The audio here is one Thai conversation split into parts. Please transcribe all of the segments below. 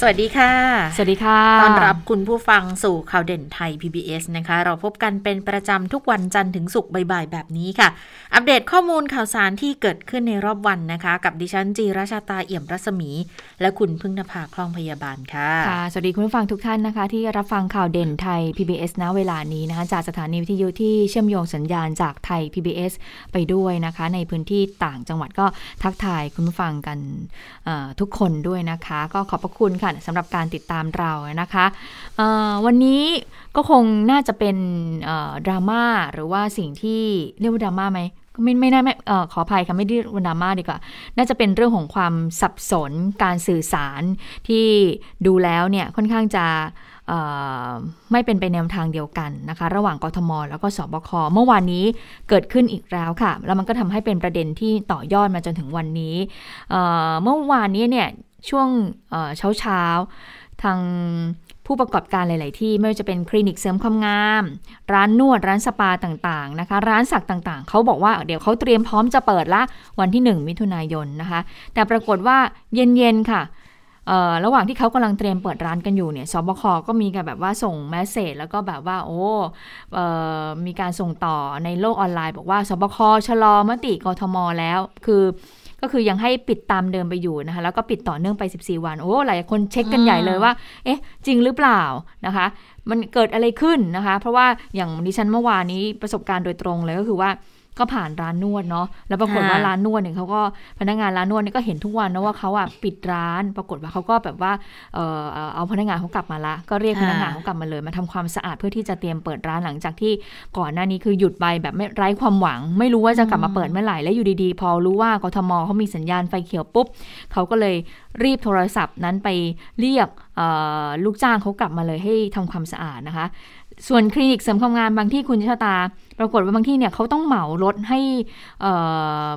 สวัสดีค่ะ สวัสดีค่ะ ต้อนรับคุณผู้ฟังสู่ข่าวเด่นไทย PBS นะคะ เราพบกันเป็นประจำทุกวันจันทร์ถึงศุกร์บ่ายๆ แบบนี้ค่ะ อัปเดตข้อมูลข่าวสารที่เกิดขึ้นในรอบวันนะคะ กับดิฉันจีราชาตาเอี่ยมรัศมี และคุณพึ่งนภาคล่องพยาบาลค่ะ ค่ะ สวัสดีคุณผู้ฟังทุกท่านนะคะ ที่รับฟังข่าวเด่นไทย PBS ณ เวลานี้นะคะ จากสถานีวิทยุที่เชื่อมโยงสัญญาณจากไทย PBS ไปด้วยนะคะ ในพื้นที่ต่างจังหวัดก็ทักทายคุณผู้ฟังกันทุกคนด้วยนะคะ ก็ขอบพระคุณค่ะสำหรับการติดตามเรานะคะวันนี้ก็คงน่าจะเป็นดราม่าหรือว่าสิ่งที่เรียกว่าดราม่าไหมไม่ไม่ได้ไม่อขออภัยค่ะไม่ได้วันดราม่าดีกว่า น่าจะเป็นเรื่องของความสับสนการสื่อสารที่ดูแล้วเนี่ยค่อนข้างจะไม่เป็นไปแนวทางเดียวกันนะคะ ระหว่างกทม แล้วก็สบค เมื่อวานนี้เกิดขึ้นอีกแล้วค่ะ แล้วมันก็ทำให้เป็นประเด็นที่ต่อยอดมาจนถึงวันนี้ เมื่อวานนี้เนี่ย ช่วงเช้าเช้าทางผู้ประกอบการหลาย ๆ ที่ไม่ว่าจะเป็นคลินิกเสริมความงาม ร้านนวดร้านสปาต่าง ๆ นะคะ ร้านสักต่าง ๆ เขาบอกว่าเดี๋ยวเขาเตรียมพร้อมจะเปิดละวันที่ 1 มิถุนายนนะคะ แต่ปรากฏว่าเย็น ๆ ค่ะ ระหว่างที่เขากำลังเตรียมเปิดร้านกันอยู่เนี่ยสบคก็มีการแบบว่าส่งแมสเซจแล้วก็แบบว่าโอ้มีการส่งต่อในโลกออนไลน์ บอกว่าสบคชะลอมติกทมแล้ว คือก็คือยังให้ปิดตามเดิมไปอยู่นะคะ แล้วก็ปิดต่อเนื่องไป 14 วัน โอ้หลายคนเช็คกันใหญ่เลยว่า เอ๊ะ จริงหรือเปล่านะคะ มันเกิดอะไรขึ้นนะคะ เพราะว่าอย่างดิฉันเมื่อวานนี้ประสบการณ์โดยตรงเลยก็คือว่า ก็ผ่านร้านนวดเนาะแล้วปรากฏว่าร้านนวดเนี่ยเขาก็พนักงานร้านนวดเนี่ยก็เห็นทุกวันนะว่าเขาอะปิดร้าน ปรากฏว่าเขาก็แบบว่าเออเอาพนักงานเขากลับมาละ ก็เรียกพนักงานเขากลับมาเลยมาทำความสะอาดเพื่อที่จะเตรียมเปิดร้านหลังจากที่ก่อนหน้านี้คือหยุดไปแบบไม่ไร้ความหวัง ไม่รู้ว่าจะกลับมาเปิดเมื่อไหร่และอยู่ดีๆ พอรู้ว่ากทมเขามีสัญญาณไฟเขียวปุ๊บเขาก็เลยรีบโทรศัพท์นั้นไปเรียกลูกจ้างเขากลับมาเลยให้ทำความสะอาดนะคะ ส่วนคลินิกเสริมความงามบางที่คุณชะตา ปรากฏว่าบางที่เนี่ยเขาต้องเหมารถให้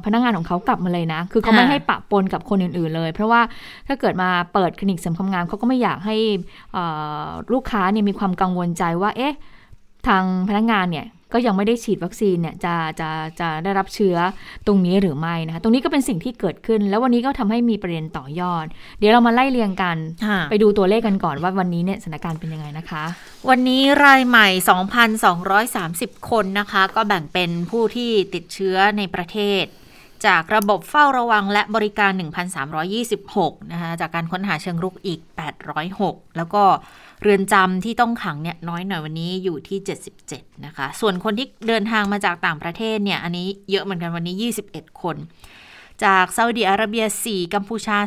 พนักงานของเขากลับมาเลยนะ คือเขาไม่ให้ปะปนกับคนอื่นๆเลย เพราะว่าถ้าเกิดมาเปิดคลินิกเสริมความงามเขาก็ไม่อยากให้ลูกค้าเนี่ยมีความกังวลใจว่า เอ๊ะ ทางพนักงานเนี่ย ก็ยังไม่ได้ฉีดวัคซีนเนี่ยจะจะจะได้รับเชื้อตรงนี้หรือไม่นะคะตรงนี้ก็เป็นสิ่งที่เกิดขึ้น แล้ววันนี้ก็ทำให้มีประเด็นต่อยอด เดี๋ยวเรามาไล่เรียงกัน ไปดูตัวเลขกันก่อนว่าวันนี้เนี่ยสถานการณ์เป็นยังไงนะคะ วันนี้รายใหม่ 2,230 คนนะคะ ก็แบ่งเป็นผู้ที่ติดเชื้อในประเทศจากระบบเฝ้าระวังและบริการ 1,326 นะคะ จากการค้นหาเชิงรุกอีก 806 แล้วก็ เรือนจำที่ต้องขังเนี่ยน้อยหน่อยวันนี้อยู่ที่ 77 นะคะ ส่วนคนที่เดินทางมาจากต่างประเทศเนี่ยอันนี้เยอะเหมือนกันวันนี้ 21 คน จากซาอุดีอาระเบีย 4 กัมพูชา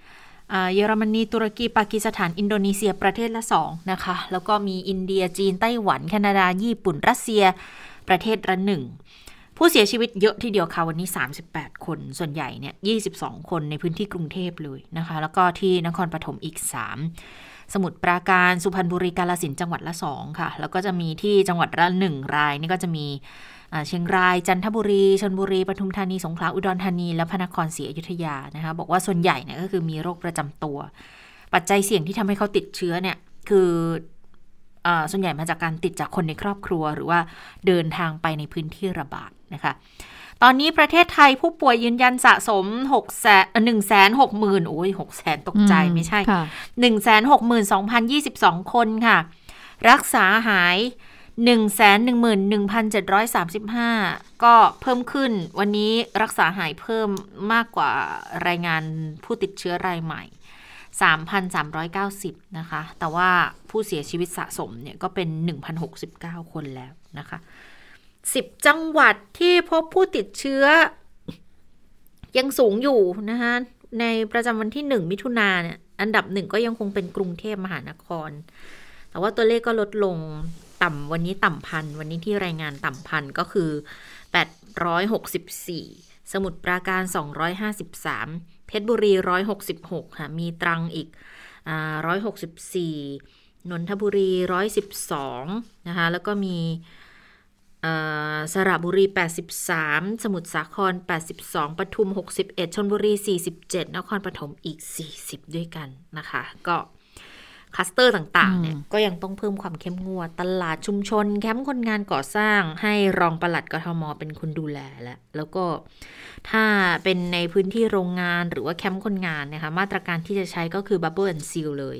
3 เยอรมนีตุรกีปากีสถานอินโดนีเซียประเทศละ 2 นะคะ แล้วก็มีอินเดียจีนไต้หวัน แคนาดา ญี่ปุ่น รัสเซีย ประเทศละหนึ่ง ผู้เสียชีวิตเยอะทีเดียวค่ะวันนี้ 38 คน ส่วนใหญ่เนี่ย 22 คนในพื้นที่กรุงเทพเลยนะคะ แล้วก็ที่นครปฐมอีก 3 สมุทรปราการสุพรรณบุรีกาลสินจังหวัดละสองค่ะ แล้วก็จะมีที่จังหวัดละหนึ่งรายนี่ก็จะมีเชียงราย จันทบุรีชนบุรีปทุมธานี สงขลา อุดรธานี และพระนครศรีอยุธยานะคะ บอกว่าส่วนใหญ่เนี่ยก็คือมีโรคประจำตัว ปัจจัยเสี่ยงที่ทำให้เขาติดเชื้อเนี่ย คือ ส่วนใหญ่มาจากการติดจากคนในครอบครัว หรือว่าเดินทางไปในพื้นที่ระบาดนะคะตอนนี้ประเทศไทยผู้ป่วยยืนยันสะสม6แสนหนึ่งแสนหกหมื่นโอ้ยหกแสนตกใจไม่ใช่หนึ่งแสนหกหมื่นสองพันยี่สิบสองคนค่ะ รักษาหายหนึ่งแสนหนึ่งหมื่นหนึ่งพันเจ็ดร้อยสามสิบห้าก็เพิ่มขึ้นวันนี้รักษาหายเพิ่มมากกว่ารายงานผู้ติดเชื้อรายใหม่ 3,390 นะคะ แต่ว่าผู้เสียชีวิตสะสมเนี่ยก็เป็น 1,069 คนแล้วนะคะ 10 จังหวัดที่พบผู้ติดเชื้อ ยังสูงอยู่นะคะในประจำวันที่ 1 มิถุนาเนี่ยอันดับหนึ่งก็ยังคงเป็นกรุงเทพมหานคร แต่ว่าตัวเลขก็ลดลงต่ำวันนี้ต่ำพัน วันนี้ที่รายงานต่ำพันก็คือ 864 สมุทรปราการ 253 เพชรบุรี 166 ค่ะ มีตรังอีกอ164 นนทบุรี 112 นะคะ แล้วก็มีสระบุรี 83 สมุทรสาคร 82 ปทุม 61 ชนบุรี 47 นครปฐมอีก 40 ด้วยกันนะคะ ก็ คลัสเตอร์ต่างๆเนี่ยก็ยังต้องเพิ่มความเข้มงวด ตลาดชุมชน แคมป์คนงานก่อสร้าง ให้รองปลัดกทมเป็นคนดูแลแล้วแล้วก็ถ้าเป็นในพื้นที่โรงงานหรือว่าแคมป์คนงานนะคะมาตรการที่จะใช้ก็คือ bubble and seal เลย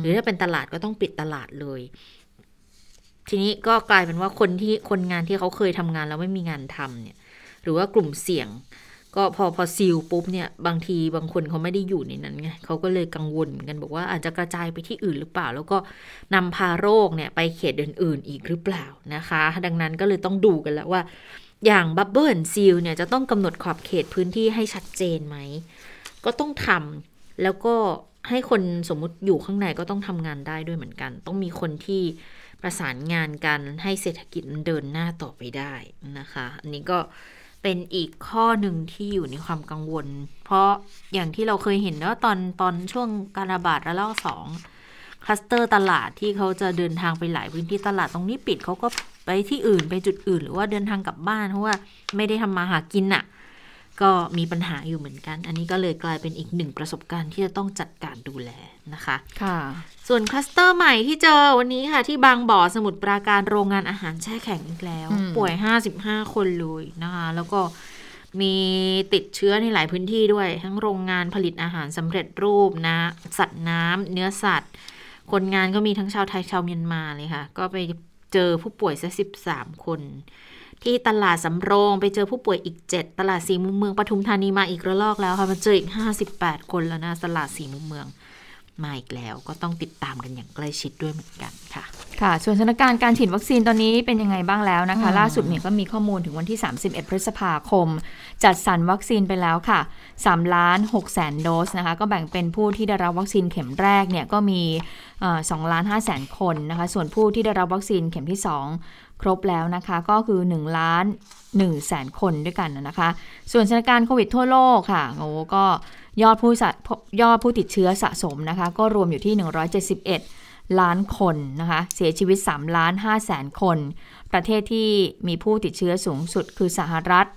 หรือถ้าเป็นตลาดก็ต้องปิดตลาดเลย ทีนี้ก็กลายเป็นว่าคนที่คนงานที่เขาเคยทำงานแล้วไม่มีงานทำเนี่ย หรือว่ากลุ่มเสี่ยง ก็พอพอ seal ปุ๊บเนี่ยบางทีบางคนเขาไม่ได้อยู่ในนั้นไงเขาก็เลยกังวลกันบอกว่าอาจจะกระจายไปที่อื่นหรือเปล่า แล้วก็นำพาโรคเนี่ยไปเขตอื่นๆอีกหรือเปล่านะคะ ดังนั้นก็เลยต้องดูกันแล้วว่า อย่าง bubble seal เนี่ยจะต้องกำหนดขอบเขตพื้นที่ให้ชัดเจนไหม ก็ต้องทำแล้วก็ให้คนสมมุติอยู่ข้างในก็ต้องทำงานได้ด้วยเหมือนกัน ต้องมีคนที่ประสานงานกันให้เศรษฐกิจมันเดินหน้าต่อไปได้นะคะ อันนี้ก็ เป็นอีกข้อหนึ่งที่อยู่ในความกังวล เพราะอย่างที่เราเคยเห็นว่าตอนตอนช่วงการระบาดระลอกสองคลัสเตอร์ตลาดที่เขาจะเดินทางไปหลายพื้นที่ตลาดตรงนี้ปิดเขาก็ไปที่อื่นไปจุดอื่น หรือว่าเดินทางกลับบ้านเพราะว่าไม่ได้ทำมาหากินอ่ะ ก็มีปัญหาอยู่เหมือนกัน อันนี้ก็เลยกลายเป็นอีกหนึ่งประสบการณ์ที่จะต้องจัดการดูแล นะคะค่ะส่วนคลัสเตอร์ใหม่ที่เจอวันนี้ค่ะ ที่บางบ่อสมุทรปราการโรงงานอาหารแช่แข็งอีกแล้ว ป่วย 55 คนเลยนะคะ แล้วก็มีติดเชื้อในหลายพื้นที่ด้วย ทั้งโรงงานผลิตอาหารสำเร็จรูปนะ สัตว์น้ำเนื้อสัตว์ คนงานก็มีทั้งชาวไทยชาวเมียนมาเลยค่ะ ก็ไปเจอผู้ป่วยซะ13 คน ที่ตลาดสำโรงไปเจอผู้ป่วยอีก 7 ตลาดสีมุมเมืองปทุมธานีมาอีกระลอกแล้วค่ะมาเจออีก 58 คนแล้วนะตลาดสีมุมเมือง มาอีกแล้ว ก็ต้องติดตามกันอย่างใกล้ชิดด้วยเหมือนกันค่ะ ค่ะ ส่วนสถานการณ์การฉีดวัคซีนตอนนี้เป็นยังไงบ้างแล้วนะคะ ล่าสุดเนี่ยก็มีข้อมูลถึงวันที่ 31 พฤษภาคม จัดสรรวัคซีนไปแล้วค่ะ3ล้าน6แสนโดสนะคะ ก็แบ่งเป็นผู้ที่ได้รับวัคซีนเข็มแรกเนี่ยก็มี2ล้าน5แสนคนนะคะ ส่วนผู้ที่ได้รับวัคซีนเข็มที่ 2 ครบแล้วนะคะ ก็คือ1ล้าน1แสนคนด้วยกันนะคะ ส่วนสถานการณ์โควิดทั่วโลกค่ะโอ้ก็ ยอดผู้ยอดผู้ติดเชื้อสะสมนะคะ ก็รวมอยู่ที่ 171 ล้านคนนะคะ เสียชีวิต 3 ล้าน5แสนคน ประเทศที่มีผู้ติดเชื้อสูงสุดคือสหรัฐ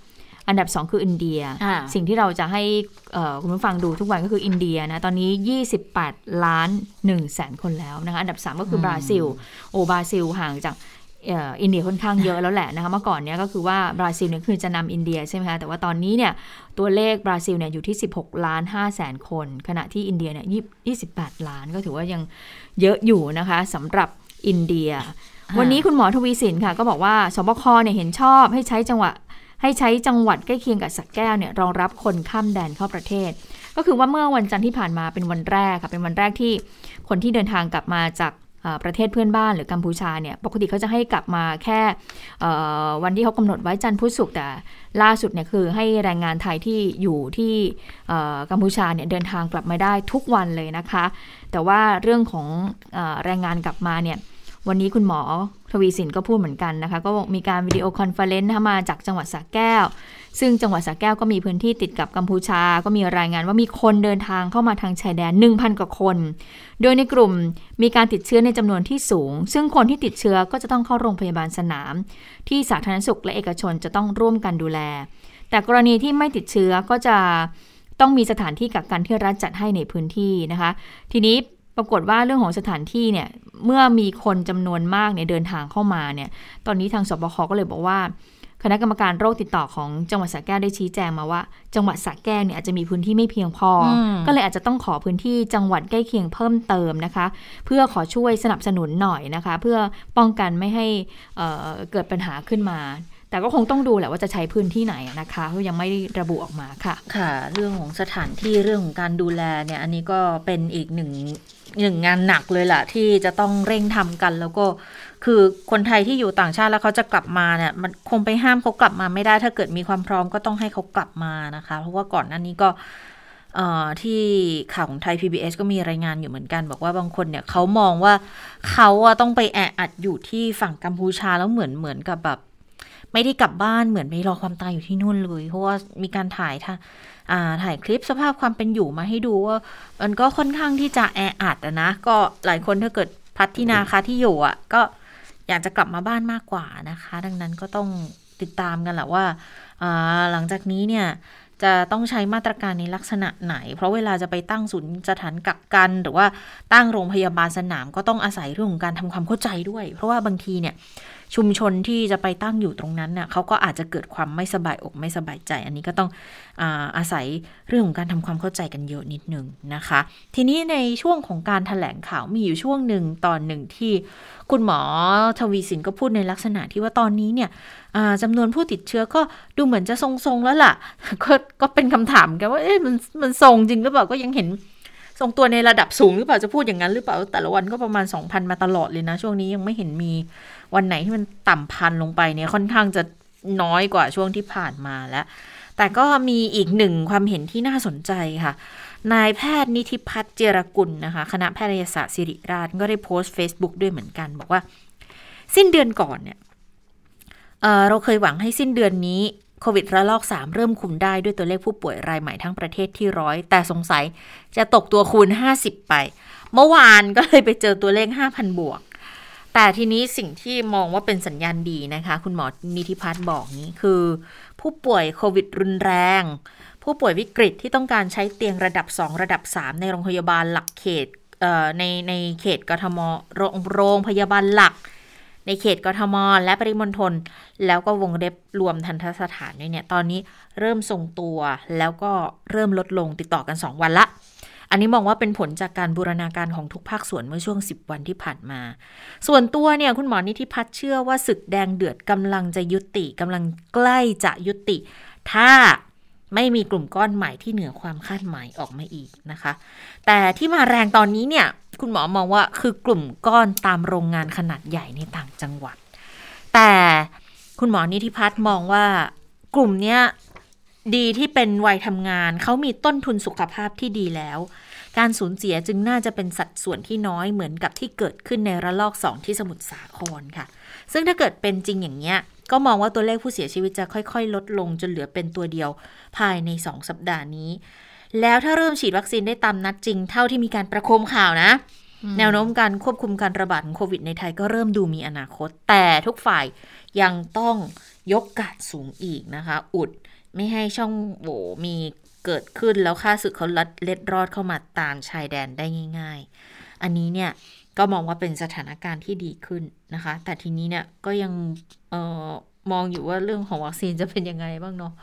อันดับ 2 คืออินเดีย สิ่งที่เราจะให้คุณผู้ฟังดูทุกวันก็คืออินเดียนะตอนนี้ 28 ล้าน1แสนคนแล้วนะคะ อันดับ 3 ก็คือบราซิล โอบราซิลห่างจาก อินเดียค่อนข้างเยอะแล้วแหละนะคะเมื่อก่อนเนี้ยก็คือว่าบราซิลเนี่ยคือจะนำอินเดียใช่ไหมคะแต่ว่าตอนนี้เนี่ยตัวเลขบราซิลเนี่ยอยู่ที่ 16 ล้าน5แสนคน ขณะที่อินเดียเนี่ย28 ล้านก็ถือว่ายังเยอะอยู่นะคะสำหรับอินเดีย วันนี้คุณหมอทวีสินค่ะ ก็บอกว่าสบคเนี่ยเห็นชอบให้ใช้จังหวะให้ใช้จังหวัดใกล้เคียงกับสักแก้วเนี่ยรองรับคนข้ามแดนเข้าประเทศ ก็คือว่าเมื่อวันจันทร์ที่ผ่านมาเป็นวันแรกค่ะเป็นวันแรกที่คนที่เดินทางกลับมาจาก ประเทศเพื่อนบ้านหรือกัมพูชาเนี่ยปกติเขาจะให้กลับมาแค่วันที่เขากำหนดไว้จันทร์พุธศุกร์แต่ล่าสุดเนี่ยคือให้แรงงานไทยที่อยู่ที่กัมพูชาเนี่ยเดินทางกลับมาได้ทุกวันเลยนะคะ แต่ว่าเรื่องของแรงงานกลับมาเนี่ยวันนี้คุณหมอทวีสินก็พูดเหมือนกันนะคะ ก็มีการ video conference มาจากจังหวัดสระแก้ว ซึ่งจังหวัดสระแก้วก็มีพื้นที่ติดกับกัมพูชา ก็มีรายงานว่ามีคนเดินทางเข้ามาทางชายแดน 1,000 กว่าคน โดยในกลุ่มมีการติดเชื้อในจำนวนที่สูง ซึ่งคนที่ติดเชื้อก็จะต้องเข้าโรงพยาบาลสนาม ที่สาธารณสุขและเอกชนจะต้องร่วมกันดูแล แต่กรณีที่ไม่ติดเชื้อก็จะต้องมีสถานที่กักกันที่รัฐจัดให้ในพื้นที่นะคะ ทีนี้ปรากฏว่าเรื่องของสถานที่เนี่ยเมื่อมีคนจำนวนมากเนี่ยเดินทางเข้ามาเนี่ย ตอนนี้ทางสบคก็เลยบอกว่า คณะกรรมการโรคติดต่อของจังหวัดสระแก้วได้ชี้แจงมาว่า จังหวัดสระแก้วเนี่ยอาจจะมีพื้นที่ไม่เพียงพอ ก็เลยอาจจะต้องขอพื้นที่จังหวัดใกล้เคียงเพิ่มเติมนะคะ เพื่อขอช่วยสนับสนุนหน่อยนะคะ เพื่อป้องกันไม่ให้เเกิดปัญหาขึ้นมา แต่ก็คงต้องดูแหละว่าจะใช้พื้นที่ไหนนะคะเพราะยังไม่ระบุออกมาค่ะ ค่ะ เรื่องของสถานที่เรื่องของการดูแลเนี่ยอันนี้ก็เป็นอีกหนึ่งหนึ่งงานหนักเลยแหละที่จะต้องเร่งทำกันแล้วก็ คือคนไทยที่อยู่ต่างชาติแล้วเขาจะกลับมาเนี่ยมันคงไปห้ามเขากลับมาไม่ได้ ถ้าเกิดมีความพร้อมก็ต้องให้เขากลับมานะคะ เพราะว่าก่อนหน้านี้ก็ที่ข่าวของไทย PBS ก็มีรายงานอยู่เหมือนกัน บอกว่าบางคนเนี่ยเขามองว่าเขาต้องไปแออัดอยู่ที่ฝั่งกัมพูชาแล้วเหมือนเหมือนกับแบบไม่ได้กลับบ้านเหมือนไปรอความตายอยู่ที่นู่นเลย เพราะว่ามีการถ่ายท่าถ่ายคลิปสภาพความเป็นอยู่มาให้ดูว่า มันก็ค่อนข้างที่จะแออัดนะ ก็หลายคนถ้าเกิดพัดที่นาคาที่อยู่อะ ก็ อยากจะกลับมาบ้านมากกว่านะคะ ดังนั้นก็ต้องติดตามกันแหละว่าหลังจากนี้เนี่ยจะต้องใช้มาตรการในลักษณะไหน เพราะเวลาจะไปตั้งศูนย์สถานกักกัน หรือว่าตั้งโรงพยาบาลสนามก็ต้องอาศัยเรื่องของการทำความเข้าใจด้วย เพราะว่าบางทีเนี่ย ชุมชนที่จะไปตั้งอยู่ตรงนั้นน่ะเขาก็อาจจะเกิดความไม่สบายอกไม่สบายใจ อันนี้ก็ต้องอาอาศัยเรื่องของการทำความเข้าใจกันเยอะนิดนึงนะคะ ทีนี้ในช่วงของการถแถลงข่าวมีอยู่ช่วงหนึ่งตอนหนึ่งที่คุณหมอทวีสินก็พูดในลักษณะที่ว่าตอนนี้เนี่ยจำนวนผู้ติดเชื้อก็ดูเหมือนจะทรงๆแล้วล่ะ ก็ก็เป็นคำถามกันว่าเอ๊ะมันมันทรงจริงหรือเปล่าก็ยังเห็น ทรงตัวในระดับสูงหรือเปล่าจะพูดอย่างนั้นหรือเปล่าแต่ละวันก็ประมาณ 2,000 มาตลอดเลยนะ ช่วงนี้ยังไม่เห็นมีวันไหนที่มันต่ำพันลงไปเนี่ยค่อนข้างจะน้อยกว่าช่วงที่ผ่านมาแล้ว แต่ก็มีอีกหนึ่งความเห็นที่น่าสนใจค่ะ นายแพทย์นิธิพัฒน์เจรกุลนะคะ คณะแพทยศาสตร์ศิริราชก็ได้โพสต์ Facebook ด้วยเหมือนกัน บอกว่า สิ้นเดือนก่อนเนี่ยเเราเคยหวังให้สิ้นเดือนนี้ โควิดระลอก 3 เริ่มคุมได้ด้วยตัวเลขผู้ป่วยรายใหม่ทั้งประเทศที่ร้อยแต่สงสัยจะตกตัวคูณ 50 ไป เมื่อวานก็เลยไปเจอตัวเลข 5,000 บวก แต่ทีนี้สิ่งที่มองว่าเป็นสัญญาณดีนะคะ คุณหมอนิติพัฒน์บอกนี้คือ ผู้ป่วยโควิดรุนแรง ผู้ป่วยวิกฤตที่ต้องการใช้เตียงระดับ 2 ระดับ 3 ในโรงพยาบาลหลักเขตในในเขตกทมโรงโรงพยาบาลหลัก ในเขตกทม และปริมณฑลแล้วก็วงเล็บรวมทันทสถานด้วยเนี่ย ตอนนี้เริ่มทรงตัวแล้วก็เริ่มลดลงติดต่อกัน 2 วันละ อันนี้มองว่าเป็นผลจากการบูรณาการของทุกภาคส่วนเมื่อช่วง 10 วันที่ผ่านมา ส่วนตัวเนี่ยคุณหมอนิติพัฒน์เชื่อว่าศึกแดงเดือดกำลังจะยุติกำลังใกล้จะยุติ ถ้าไม่มีกลุ่มก้อนใหม่ที่เหนือความคาดหมายออกมาอีกนะคะ แต่ที่มาแรงตอนนี้เนี่ย คุณหมอมองว่าคือกลุ่มก้อนตามโรงงานขนาดใหญ่ในต่างจังหวัด แต่คุณหมอนิติพัฒน์มองว่ากลุ่มเนี้ยดีที่เป็นวัยทำงาน เขามีต้นทุนสุขภาพที่ดีแล้ว การสูญเสียจึงน่าจะเป็นสัดส่วนที่น้อยเหมือนกับที่เกิดขึ้นในระลอกสองที่สมุทรสาครค่ะ ซึ่งถ้าเกิดเป็นจริงอย่างเนี้ยก็มองว่าตัวเลขผู้เสียชีวิตจะค่อย ๆ ลดลงจนเหลือเป็นตัวเดียวภายใน 2 สัปดาห์นี้ แล้วถ้าเริ่มฉีดวัคซีนได้ตามนัดจริงเท่าที่มีการประโคมข่าวนะ แนวโน้มการควบคุมการระบาดของโควิดในไทยก็เริ่มดูมีอนาคต แต่ทุกฝ่ายยังต้องยกกาดสูงอีกนะคะ อุดไม่ให้ช่องโหว่มีเกิดขึ้นแล้วค่าศึกเขาลัดเล็ดรอดเข้ามาตามชายแดนได้ง่าย ๆ อันนี้เนี่ยก็มองว่าเป็นสถานการณ์ที่ดีขึ้นนะคะ แต่ทีนี้เนี่ยก็ยังออมองอยู่ว่าเรื่องของวัคซีนจะเป็นยังไงบ้างเนาะ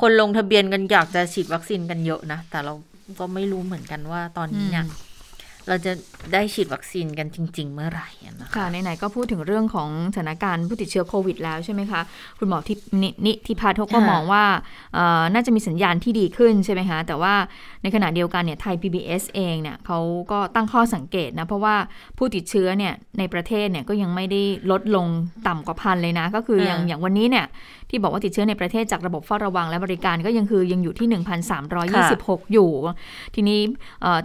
คนลงทะเบียนกันอยากจะฉีดวัคซีนกันเยอะนะ แต่เราก็ไม่รู้เหมือนกันว่าตอนนี้เนี่ยเราจะได้ฉีดวัคซีนกันจริง ๆ เมื่อไหร่นะคะค่ะไหนๆก็พูดถึงเรื่องของสถานการณ์ผู้ติดเชื้อโควิดแล้วใช่ไหมคะ คุณหมอที่นิทิพาทก็มองว่าน่าจะมีสัญญาณที่ดีขึ้นใช่ไหมคะ แต่ว่าในขณะเดียวกันเนี่ยไทย PBS เองเนี่ยเขาก็ตั้งข้อสังเกตนะ เพราะว่าผู้ติดเชื้อเนี่ยในประเทศเนี่ยก็ยังไม่ได้ลดลงต่ำกว่าพันเลยนะ ก็คืออย่างอย่างวันนี้เนี่ย ที่บอกว่าติดเชื้อในประเทศจากระบบเฝ้าระวังและบริการก็ยังคือยังอยู่ที่ 1,326 อยู่ ทีนี้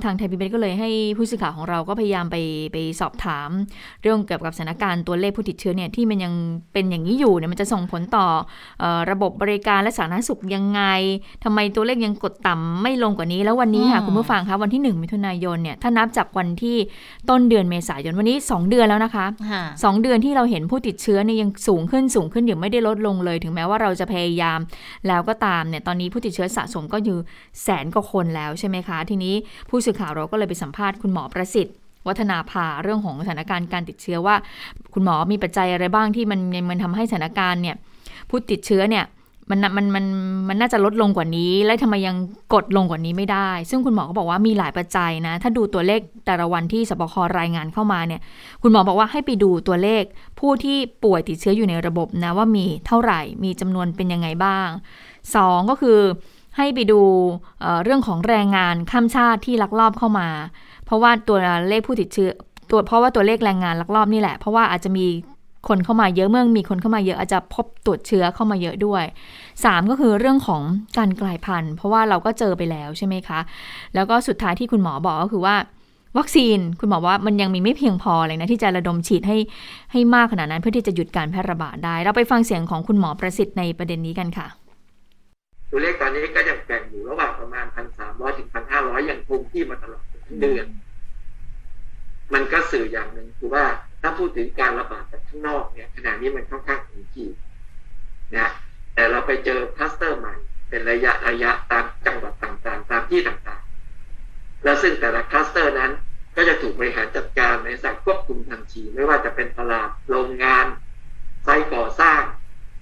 ทางไทยพีบีก็เลยให้ผู้สื่อข่าวของเราก็พยายามไปไปสอบถาม เรื่องเกี่ยวกับสถานการณ์ตัวเลขผู้ติดเชื้อเนี่ยที่มันยังเป็นอย่างนี้อยู่เนี่ยมันจะส่งผลต่ออระบบบริการและสาธารณสุขยังไงทำไมตัวเลขยังกดต่ำไม่ลงกว่านี้ แล้ววันนี้ค่ะคุณผู้ฟังคะวันที่ 1 มิถุนายนเนี่ยถ้านับจากวันที่ต้นเดือนเมษายนวันนี้ 2 เดือนแล้วนะคะ 2 เดือนที่เราเห็นผู้ติดเชื้อเนี่ยยังสูงขึ้นสูงขึ้นอยู่ไม่ได้ลดลงเลยถึงแม้ว่าเราจะพยายามแล้วก็ตามเนี่ยตอนนี้ผู้ติดเชื้อสะสมก็อยู่แสนกว่าคนแล้วใช่ไหมคะ ทีนี้ผู้สื่อข่าวเราก็เลยไปสัมภาษณ์คุณหมอประสิทธิ์วัฒนาภาเรื่องของสถานการณ์การติดเชื้อว่า คุณหมอมีปัจจัยอะไรบ้างที่มันมันทำให้สถานการณ์เนี่ยผู้ติดเชื้อเนี่ย มันมันมันมันน่าจะลดลงกว่านี้ แล้วทำไมยังกดลงกว่านี้ไม่ได้ ซึ่งคุณหมอก็บอกว่ามีหลายปัจจัยนะ ถ้าดูตัวเลขแต่ละวันที่สบครายงานเข้ามาเนี่ย คุณหมอบอกว่าให้ไปดูตัวเลข ผู้ที่ป่วยติดเชื้ออยู่ในระบบนะว่ามีเท่าไหร่ มีจำนวนเป็นยังไงบ้าง 2 ก็คือให้ไปดูเเรื่องของแรงงานข้ามชาติที่ลักลอบเข้ามา เพราะว่าตัวเลขผู้ติดเชื้อตัวเพราะว่าตัวเลขแรงงานลักลอบนี่แหละ เพราะว่าอาจจะมี คนเข้ามาเยอะเมื่อมีคนเข้ามาเยอะอาจจะพบตรวจเชื้อเข้ามาเยอะด้วย 3 ก็คือเรื่องของการกลายพันธุ์ เพราะว่าเราก็เจอไปแล้วใช่ไหมคะ แล้วก็สุดท้ายที่คุณหมอบอกก็คือว่าวัคซีนคุณหมอว่ามันยังมีไม่เพียงพอเลยนะที่จะระดมฉีดให้ให้มากขนาดนั้น เพื่อที่จะหยุดการแพร่ระบาดได้ เราไปฟังเสียงของคุณหมอประสิทธิ์ในประเด็นนี้กันค่ะ ตัวเลขตอนนี้ก็ยังแบ่งอยู่ระหว่างประมาณพันสามร้อยถึงพันห้าร้อยอยังคงที่มาตลอดเดือน มันก็สื่ออย่างหนึ่งคือว่า ถ้าพูดถึงการระบาดจากข้างนอกเนี่ยขณะนี้มันค่อนข้างถึงขีดนะแต่เราไปเจอคลัสเตอร์ใหม่ เป็นระยะระยะตามจังหวัดต่างๆ ตามที่ต่างๆ แล้วซึ่งแต่ละคลัสเตอร์นั้นก็จะถูกบริหารจัดการในสักควบคุมทันทีไม่ว่าจะเป็นตลาดโรงงานไซต์ก่อสร้าง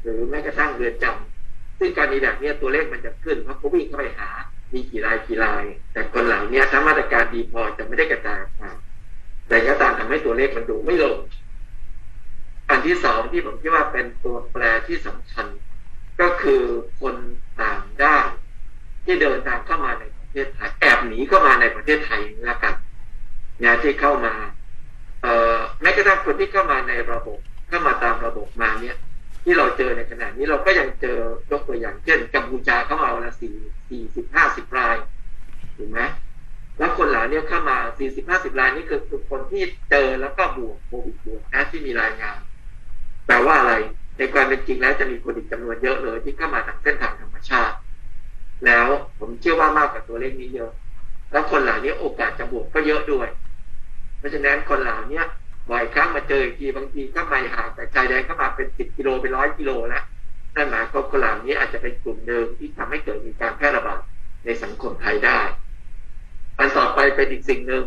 หรือแม้กระทั่งเรือนจำซึ่งการนี้แบบนี้ตัวเลขมันจะขึ้นเพราะเขาวิ่งเข้าไปหามีกี่รายกี่ราย แต่คนเหล่านี้ถ้ามาตรการดีพอจะไม่ได้กระจายออกมา แต่ก็ตามทำให้ตัวเลขมันดูไม่ลง อันที่สองที่ผมคิดว่าเป็นตัวแปรที่สำคัญ ก็คือคนต่างด้าวที่เดินทางเข้ามาในประเทศไทยแอบหนีเข้ามาในประเทศไทยแล้วกันเนี่ยที่เข้ามา เอ่อแม้กระทั่งคนที่เข้ามาในระบบเข้ามาตามระบบมาเนี่ย ที่เราเจอในขณะนี้เราก็ยังเจอยกตัวอย่างเช่นกัมพูชาเข้ามาวันละสี่สี่สิบห้าสิบรายถูกไหม แล้วคนเหล่านี้เข้ามาสี่สิบห้าสิบรายนี่คือคือคนที่เจอแล้วก็บวกโควิดบวกนะที่มีรายงานแปลว่าอะไรในความเป็นจริงแล้วจะมีคนอีกจำนวนเยอะเลย ที่เข้ามาทางเส้นทางธรรมชาติ แล้วผมเชื่อว่ามากกว่าตัวเลขนี้เยอะ แล้วคนเหล่านี้โอกาสจะบวกก็เยอะด้วย เพราะฉะนั้นคนเหล่านี้บ่อยครั้งมาเจออีกทีบางทีก็ไปห่างแต่ชายแดนเข้ามาเป็นสิบกิโลเป็นร้อยกิโลแล้วนั่นหมายความคนเหล่านี้อาจจะเป็นกลุ่มหนึ่งที่ทำให้เกิดมีการแพร่ระบาดในสังคมไทยได้ อันต่อไปเป็นอีกสิ่งหนึ่ง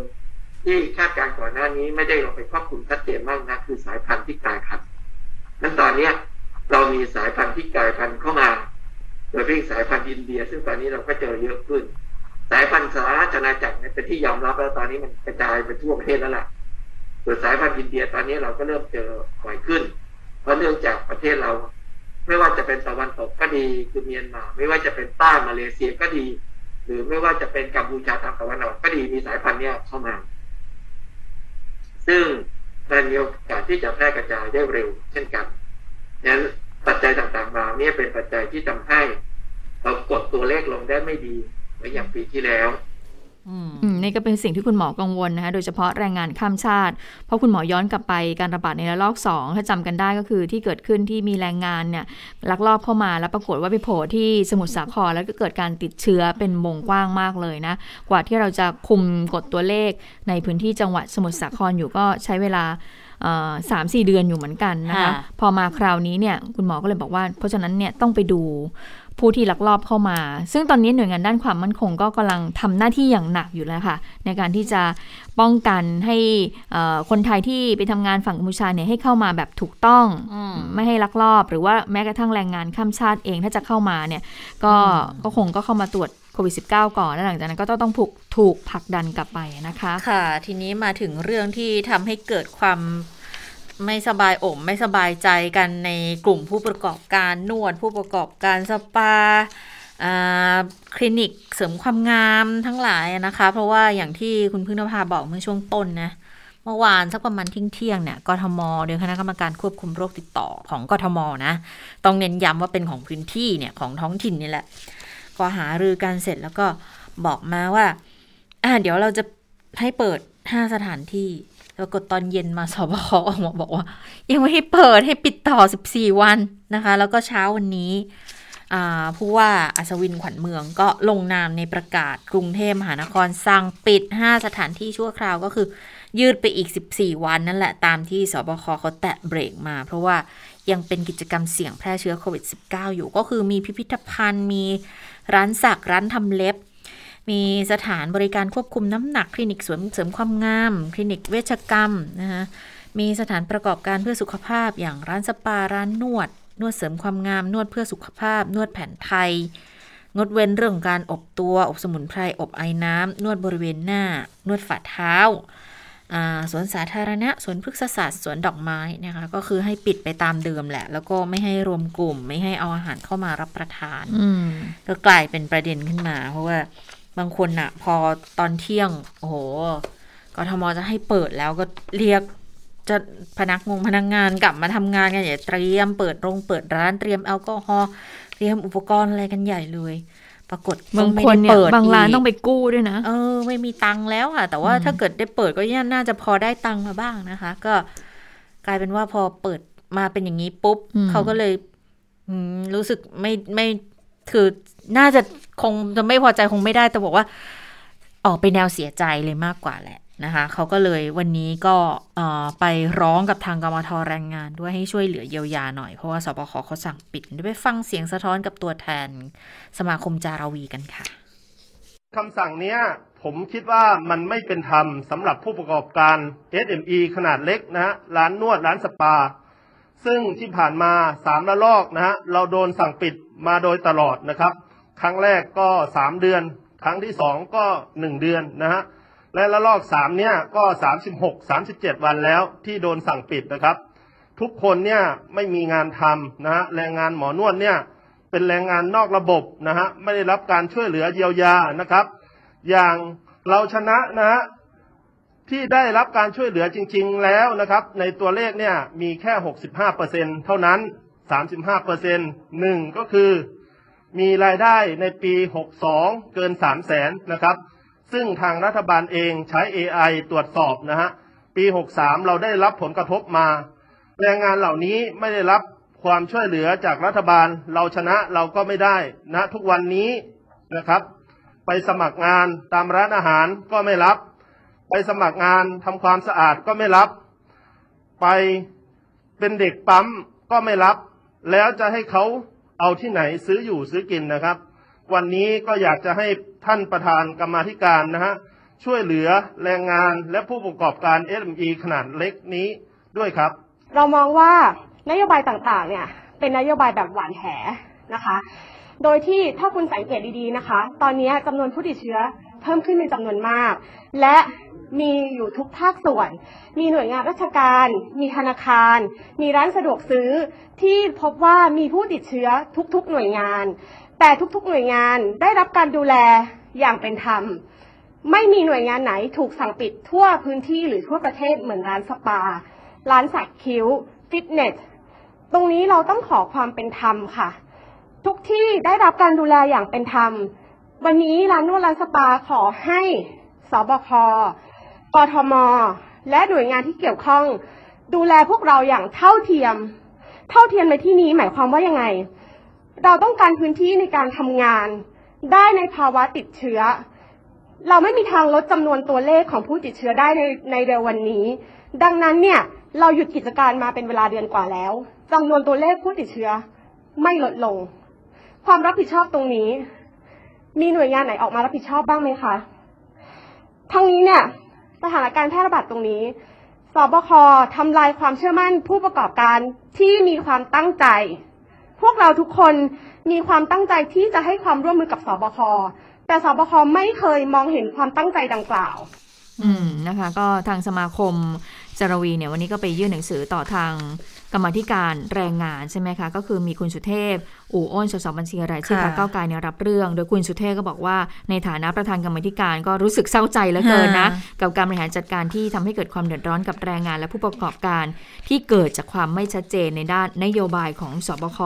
ที่คาดการณ์ก่อนหน้านี้ไม่ได้ลงไปครอบคลุมชัดเจนมากนะคือสายพันธุ์ที่กลายพันธุ์นั้นตอนเนี้ยเรามีสายพันธุ์ที่กลายพันธุ์เข้ามาโดยเฉพาะสายพันธุ์อินเดีย ซึ่งตอนนี้เราก็เจอเยอะขึ้น สายพันธุ์สหราชอาณาจักรเนี่ยเป็นที่ยอมรับแล้วตอนนี้มันกระจายไปทั่วประเทศแล้วล่ะส่วนสายพันธุ์อินเดียตอนนี้เราก็เริ่มเจอบ่อยขึ้น เพราะเนื่องจากประเทศเรา ไม่ว่าจะเป็นตะวันตกก็ดีคือเมียนมา ไม่ว่าจะเป็นใต้มาเลเซียก็ดี หรือไม่ว่าจะเป็นกัมพูชาทางตะวันออกก็ดีมีสายพันธุ์เนี้ยเข้ามา ซึ่งมันมีโอกาสที่จะแพร่กระจายได้เร็ว เช่นกันนั้นปัจจัยต่างๆมาเนี่ยเป็นปัจจัยที่ทำให้เรากดตัวเลขลงได้ไม่ดีเหมือนอย่างปีที่แล้ว นี่ก็เป็นสิ่งที่คุณหมอกังวลนะคะโดยเฉพาะแรงงานข้ามชาติ เพราะคุณหมอย้อนกลับไปการระบาดในระลอกสองถ้าจำกันได้ก็คือที่เกิดขึ้นที่มีแรงงานเนี่ยลักลอบเข้ามาแล้วปรากฏว่าไปโผล่ที่สมุทรสาครแล้วก็เกิดการติดเชื้อเป็นวงกว้างมากเลยนะ กว่าที่เราจะคุมกดตัวเลขในพื้นที่จังหวัดสมุทรสาครอยู่ก็ใช้เวลาสามสี่เดือนอยู่เหมือนกันนะคะพอมาคราวนี้เนี่ยคุณหมอก็เลยบอกว่า เพราะฉะนั้นเนี่ยต้องไปดู ผู้ที่ลักลอบเข้ามา ซึ่งตอนนี้หน่วยงานด้านความมั่นคงก็กำลังทำหน้าที่อย่างหนักอยู่แล้วค่ะ ในการที่จะป้องกันให้คนไทยที่ไปทำงานฝั่งกัมพูชาเนี่ยให้เข้ามาแบบถูกต้องอมไม่ให้ลักลอบ หรือว่าแม้กระทั่งแรงงานข้ามชาติเองถ้าจะเข้ามาเนี่ยก็ก็คงก็เข้ามาตรวจโควิด -19 ก่อน แล้วหลังจากนั้นก็ต้องถูกถูกผลักดันกลับไปนะคะ ค่ะ ทีนี้มาถึงเรื่องที่ทำให้เกิดความ ไม่สบายอกไม่สบายใจกันในกลุ่มผู้ประกอบการนวด ผู้ประกอบการสปาคลินิกเสริมความงามทั้งหลายนะคะ เพราะว่าอย่างที่คุณพึ่งนภาบอกเมื่อช่วงต้นนะเมื่อวานสักประมาณทิ้งเที่ยงเนี่ยกทม โดยคณะกรรมการควบคุมโรคติดต่อของกทมนะ ต้องเน้นย้ำว่าเป็นของพื้นที่เนี่ยของท้องถิ่นนี่แหละ ก็หารือกันเสร็จแล้วก็บอกมาว่า อ่าเดี๋ยวเราจะให้เปิดห้าสถานที่ แล้วกดตอนเย็นมาสบคออกมาบอกว่า ยังไม่ให้เปิดให้ปิดต่อ 14 วันนะคะ แล้วก็เช้าวันนี้ผู้ว่าอัศวินขวัญเมืองก็ลงนามในประกาศกรุงเทพมหานครสั่งปิด 5 สถานที่ชั่วคราวก็คือ ยืดไปอีก 14 วันนั่นแหละตามที่สบคเขาแตะเบรกมา เพราะว่ายังเป็นกิจกรรมเสี่ยงแพร่เชื้อโควิด -19 อยู่ก็คือมีพิพิธภัณฑ์มีร้านสักร้านทำเล็บ มีสถานบริการควบคุมน้ำหนักคลินิกเสริมเสริมความงาม คลินิกเวชกรรมนะคะมีสถานประกอบการเพื่อสุขภาพอย่างร้านสปาร้านนวด นวดเสริมความงาม นวดเพื่อสุขภาพ นวดแผนไทย งดเว้นเรื่องการอบตัว อบสมุนไพร อบไอ้น้ำ นวดบริเวณหน้า นวดฝ่าเท้าสวนสาธารณะ สวนพฤกษศาสตร์ สวนดอกไม้นะคะ ก็คือให้ปิดไปตามเดิมแหละ แล้วก็ไม่ให้รวมกลุ่ม ไม่ให้เอาอาหารเข้ามารับประทาน ก็กลายเป็นประเด็นขึ้นมา เพราะว่า บางคนอะพอตอนเที่ยง โอ้โหกทมจะให้เปิดแล้วก็เรียกจะพนักงงพนักงงานกลับมาทำงานกันใหญ่เตรียมเปิดโรงเปิดร้านเตรียมแอลกอฮอล์เตรียมอุปกรณ์อะไรกันใหญ่เลย ปรากฏบางคนเนี่ยบางร้านต้องไปกู้ด้วยนะเออ ไม่มีตังค์แล้วค่ะ แต่ว่าถ้าเกิดได้เปิดก็น่าจะพอได้ตังค์มาบ้างนะคะ ก็กลายเป็นว่าพอเปิดมาเป็นอย่างนี้ปุ๊บเขาก็เลยรู้สึกไม่ไม่ คือน่าจะคงจะไม่พอใจคงไม่ได้แต่บอกว่า ออกไปแนวเสียใจเลยมากกว่าแหละนะคะเขาก็เลยวันนี้ก็ไปร้องกับทางกรมทแรงงานด้วยให้ช่วยเหลือเยียวยาหน่อย เพราะว่าสบคเขาสั่งปิดไปฟังเสียงสะท้อนกับตัวแทนสมาคมจาราวีกันค่ะคำสั่งนี้ผมคิดว่ามันไม่เป็นธรรมสำหรับผู้ประกอบการ SME ขนาดเล็กนะฮะร้านนวดร้านสปา ซึ่งที่ผ่านมาสามระลอกนะฮะเราโดนสั่งปิดมาโดยตลอดนะครับ ครั้งแรกก็สามเดือน ครั้งที่สองก็หนึ่งเดือนนะฮะและระลอกสามเนี่ยก็สามสิบหกสามสิบเจ็ดวันแล้วที่โดนสั่งปิดนะครับ ทุกคนเนี่ยไม่มีงานทำนะฮะแรงงานหมอนวดเนี่ยเป็นแรงงานนอกระบบนะฮะไม่ได้รับการช่วยเหลือเยียวยานะครับ อย่างเราชนะนะฮะ ที่ได้รับการช่วยเหลือจริง ๆ แล้วนะครับ ในตัวเลขเนี่ยมีแค่หกสิบห้าเปอร์เซ็นเท่านั้นสามสิบห้าเปอร์เซ็นหนึ่งก็คือมีรายได้ในปีหกสองเกินสามแสนนะครับ ซึ่งทางรัฐบาลเองใช้ AI ตรวจสอบนะฮะ ปี 63 เราได้รับผลกระทบมา แรงงานเหล่านี้ไม่ได้รับความช่วยเหลือจากรัฐบาล เราชนะเราก็ไม่ได้นะทุกวันนี้นะครับ ไปสมัครงานตามร้านอาหารก็ไม่รับ ไปสมัครงานทำความสะอาดก็ไม่รับ ไปเป็นเด็กปั๊มก็ไม่รับ แล้วจะให้เขาเอาที่ไหนซื้ออยู่ซื้อกินนะครับ วันนี้ก็อยากจะให้ท่านประธานกรรมาธิการนะฮะช่วยเหลือแรงงานและผู้ประกอบการ SME ขนาดเล็กนี้ด้วยครับ เรามองว่านโยบายต่างๆ เนี่ยเป็นนโยบายแบบหวานแหนะคะ โดยที่ถ้าคุณสังเกตดีๆนะคะ ตอนนี้จำนวนผู้ติดเชื้อเพิ่มขึ้นเป็นจำนวนมาก และ มีอยู่ทุกภาคส่วน มีหน่วยงานราชการ มีธนาคาร มีร้านสะดวกซื้อ ที่พบว่ามีผู้ติดเชื้อทุกๆหน่วยงาน แต่ทุกๆหน่วยงานได้รับการดูแลอย่างเป็นธรรม ไม่มีหน่วยงานไหนถูกสั่งปิดทั่วพื้นที่หรือทั่วประเทศเหมือนร้านสปา ร้านสักคิ้ว ฟิตเนส ตรงนี้เราต้องขอความเป็นธรรมค่ะ ทุกที่ได้รับการดูแลอย่างเป็นธรรม วันนี้ร้านนวดร้านสปาขอให้สบค กทม และหน่วยงานที่เกี่ยวข้อง ดูแลพวกเราอย่างเท่าเทียม เท่าเทียมในที่นี้หมายความว่ายังไง เราต้องการพื้นที่ในการทำงาน ได้ในภาวะติดเชื้อ เราไม่มีทางลดจำนวนตัวเลขของผู้ติดเชื้อได้ในในเร็ววันนี้ ดังนั้นเนี่ยเราหยุดกิจการมาเป็นเวลาเดือนกว่าแล้วจำนวนตัวเลขผู้ติดเชื้อไม่ลดลง ความรับผิดชอบตรงนี้ มีหน่วยงานไหนออกมารับผิดชอบบ้างไหมคะทั้งนี้เนี่ย ถานการณ์แพร่ระบาดตรงนี้สบคทำลายความเชื่อมั่นผู้ประกอบการที่มีความตั้งใจ พวกเราทุกคนมีความตั้งใจที่จะให้ความร่วมมือกับสบคแต่สบคไม่เคยมองเห็นความตั้งใจดังกล่าว อืมนะคะ ก็ทางสมาคมจารวีเนี่ยวันนี้ก็ไปยื่นหนังสือต่อทาง กรรมธิการแรงงานใช่ไหมคะก็คือมีคุณสุเทพ อู่อ้นสสบัญชีรายชื่อพรรคเก้าไกลเนี่ยรับเรื่อง โดยคุณสุเทพก็บอกว่าในฐานะประธานกรรมธิการก็รู้สึกเศร้าใจเหลือเกินนะกับการบริหารจัดการที่ทำให้เกิดความเดือดร้อนกับแรงงานและผู้ประกอบการ ที่เกิดจากความไม่ชัดเจนในด้านนโยบายของสบค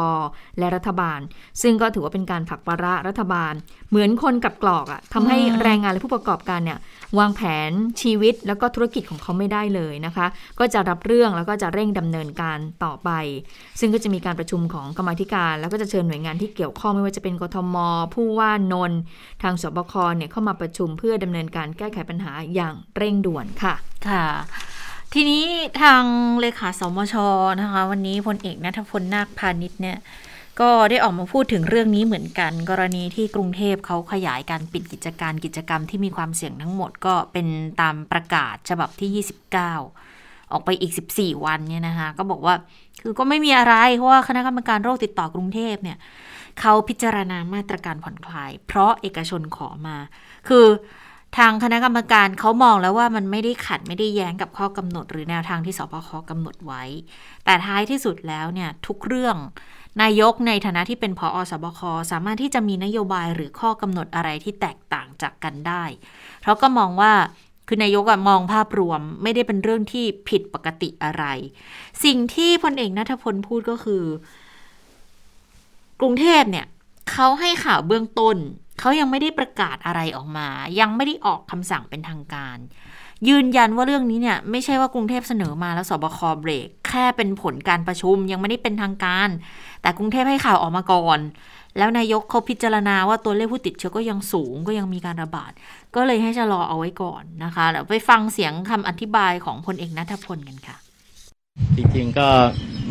และรัฐบาล ซึ่งก็ถือว่าเป็นการผลักประรัฐบาล เหมือนคนกับกรอกอะ่ะทำให้แรงงานและผู้ประกอบการเนี่ยวางแผนชีวิตแล้วก็ธุรกิจของเขาไม่ได้เลยนะคะ ก็จะรับเรื่องแล้วก็จะเร่งดำเนินการต่อไป ซึ่งก็จะมีการประชุมของกรรมธิการ แล้วก็จะเชิญหน่วยงานที่เกี่ยวข้องไม่ว่าจะเป็นกทม ผู้ว่านนทางสบคเนี่ยเข้ามาประชุมเพื่อดำเนินการแก้ไขปัญหาอย่างเร่งด่วนค่ะ ค่ะทีนี้ทางเลขาสมชนะคะ วันนี้พลเอกนัทพลนาคพาณิชย์เนี่ยก็ได้ออกมาพูดถึงเรื่องนี้เหมือนกัน กรณีที่กรุงเทพเขาขยายการปิดกิจการกิจกรรมที่มีความเสี่ยงทั้งหมดก็เป็นตามประกาศฉบับที่ 29 ออกไปอีก 14 วันเนี่ยนะคะ ก็บอกว่าคือก็ไม่มีอะไร เพราะว่าคณะกรรมการโรคติดต่อกรุงเทพเนี่ยเขาพิจารณามาตรการผ่อนคลาย เพราะเอกชนขอมา คือทางคณะกรรมการเขามองแล้วว่ามันไม่ได้ขัดไม่ได้แย้งกับข้อกำหนด หรือแนวทางที่สปคกำหนดไว้ แต่ท้ายที่สุดแล้วเนี่ยทุกเรื่องนายกในฐานะที่เป็นพออสบคสามารถที่จะมีนโยบายหรือข้อกำหนดอะไรที่แตกต่างจากกันได้ เพราะก็มองว่า คือนายกมองภาพรวมไม่ได้เป็นเรื่องที่ผิดปกติอะไร สิ่งที่พลเอกนัทพลพูดก็คือ กรุงเทพเนี่ยเขาให้ข่าวเบื้องต้น เขายังไม่ได้ประกาศอะไรออกมา ยังไม่ได้ออกคำสั่งเป็นทางการ ยืนยันว่าเรื่องนี้เนี่ย ไม่ใช่ว่ากรุงเทพเสนอมาแล้วสบคเบรก แค่เป็นผลการประชุมยังไม่ได้เป็นทางการ แต่กรุงเทพให้ข่าวออกมาก่อน แล้วนายกเขาพิจารณาว่าตัวเลขผู้ติดเชื้อก็ยังสูงก็ยังมีการระบาด ก็เลยให้ชะลอเอาไว้ก่อนนะคะเดี๋ยวไปฟังเสียงคำอธิบายของพลเอกนัทพลกันค่ะ จริงๆก็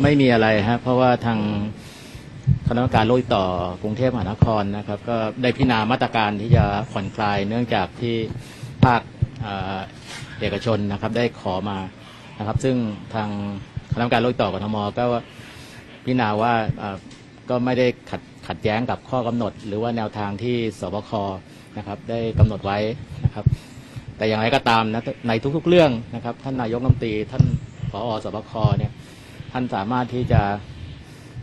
ไม่มีอะไรฮะเพราะว่าทางคณะกรรมการโรคติดต่อกรุงเทพมหานครนะครับ ก็ได้พิจารณามาตรการที่จะผ่อนคลายเนื่องจากที่ภาคเอกชนนะครับได้ขอมานะครับ ซึ่งทางคณะกรรมการโรคติดต่อกทมก็พิจารณาว่าก็ไม่ได้ขัด ขัดแย้งกับข้อกำหนด หรือว่าแนวทางที่สบคนะครับได้กำหนดไว้นะครับ แต่อย่างไรก็ตามนะในทุกๆเรื่องนะครับ ท่านนายกรัฐมนตรีท่านผอสบคเนี่ยท่านสามารถที่จะ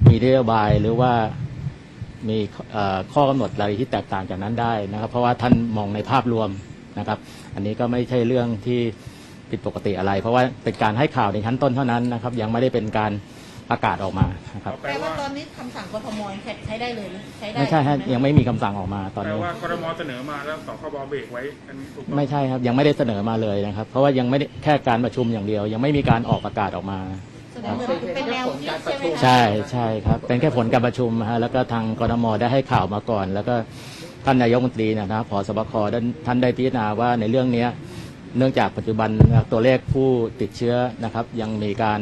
มีนโยบายหรือว่ามีข้อกำหนดอะไรที่แตกต่างจากนั้นได้นะครับ เพราะว่าท่านมองในภาพรวมนะครับ อันนี้ก็ไม่ใช่เรื่องที่ผิดปกติอะไร เพราะว่าเป็นการให้ข่าวในชั้นต้นเท่านั้นนะครับ ยังไม่ได้เป็นการ ประกาศออกมานะครับแปลว่าตอนนี้คำสั่งกทมใช้ได้เลยใช้ได้ไม่ใช่ฮะหยังไม่มีคำสั่งออกมาตอนแปลนี้ว่ากรมเสนอมาแล้วสคบเบรกไว้อันนี้ถูกต้องไม่ใช่ครับยังไม่ได้เสนอมาเลยนะครับ เพราะว่ายังไม่ได้แค่การประชุมอย่างเดียว ยังไม่มีการออกประกาศออกมาแสดงว่าเป็นแนวคิดใช่ไหมคะใช่ใช่ครับ เป็นแค่ผลการประชุมฮะแล้วก็ทางกรทมได้ให้ข่าวมาก่อน แล้วก็ท่านนายกรัฐมนตรีเนยนะครับผอสบคท่านท่านได้พิจารณาว่าในเรื่องเนี้ยเนื่องจากปัจจุบันตัวเลขผู้ติดเชื้อนะครับ ยังมีการ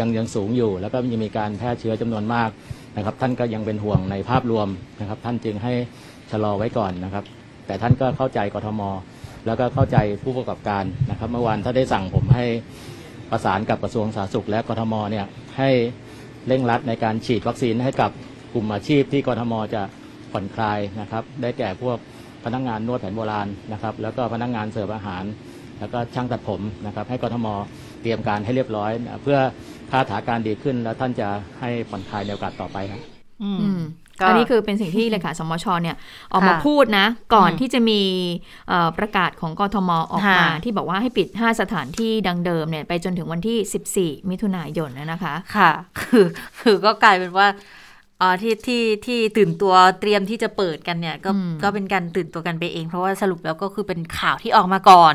ยังยังสูงอยู่ แล้วก็ยังมีการแพร่เชื้อจำนวนมากนะครับ ท่านก็ยังเป็นห่วงในภาพรวมนะครับ ท่านจึงให้ชะลอไว้ก่อนนะครับ แต่ท่านก็เข้าใจกทม แล้วก็เข้าใจผู้ประกอบการนะครับ เมื่อวานถ้านได้สั่งผมให้ประสานกับกระทรวงสาธารณสุขและกทมเนี่ยให้เร่งรัดในการฉีดวัคซีนให้กับกลุ่มอาชีพที่กทมจะผ่อนคลายนะครับ ได้แก่พวกพนักงานนวดแผนโบราณนะครับ แล้วก็พนักงานเสิร์ฟอาหาร แล้วก็ช่างตัดผมนะครับ ให้กทมเตรียมการให้เรียบร้อยนะเพื่อ ถ้าสถานการณ์ดีขึ้นแล้วท่านจะให้ผ่อนคลายในโอกาสต่อไปครับอืมอืมก็อันนี้คือเป็นสิ่งที่เลขาสมชเนี่ยออกมาค่ะพูดนะ ก่อนอืมที่จะมีเอ่อประกาศของกทมออกมาค่ะที่บอกว่าให้ปิด 5 สถานที่ดังเดิมเนี่ยไปจนถึงวันที่ 14 มิถุนายนนะคะค่ะ คือคือก็กลายเป็นว่าอ่าที่ที่ที่ตื่นตัวเตรียมที่จะเปิดกันเนี่ย ก็อืมก็เป็นการตื่นตัวกันไปเอง เพราะว่าสรุปแล้วก็คือเป็นข่าวที่ออกมาก่อน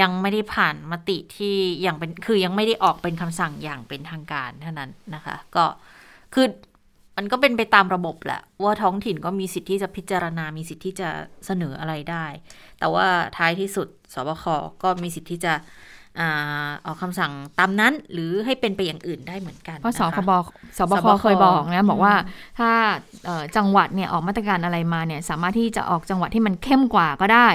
ยังไม่ได้ผ่านมติที่อย่างเป็นคือยังไม่ได้ออกเป็นคำสั่งอย่างเป็นทางการเท่านั้นนะคะ ก็คือมันก็เป็นไปตามระบบแหละ ว่าท้องถิ่นก็มีสิทธิ์ที่จะพิจารณา มีสิทธิ์ที่จะเสนออะไรได้ แต่ว่าท้ายที่สุดสบคก็มีสิทธิ์ที่จะอ่าออกคำสั่งตามนั้น หรือให้เป็นไปอย่างอื่นได้เหมือนกัน เพราะสนคคบสบสคบคเคยบอกนะบอกว่าอืมถ้าเอ่อจังหวัดเนี่ยออกมาตรการอะไรมาเนี่ยสามารถที่จะออกจังหวัดที่มันเข้มกว่าก็ได้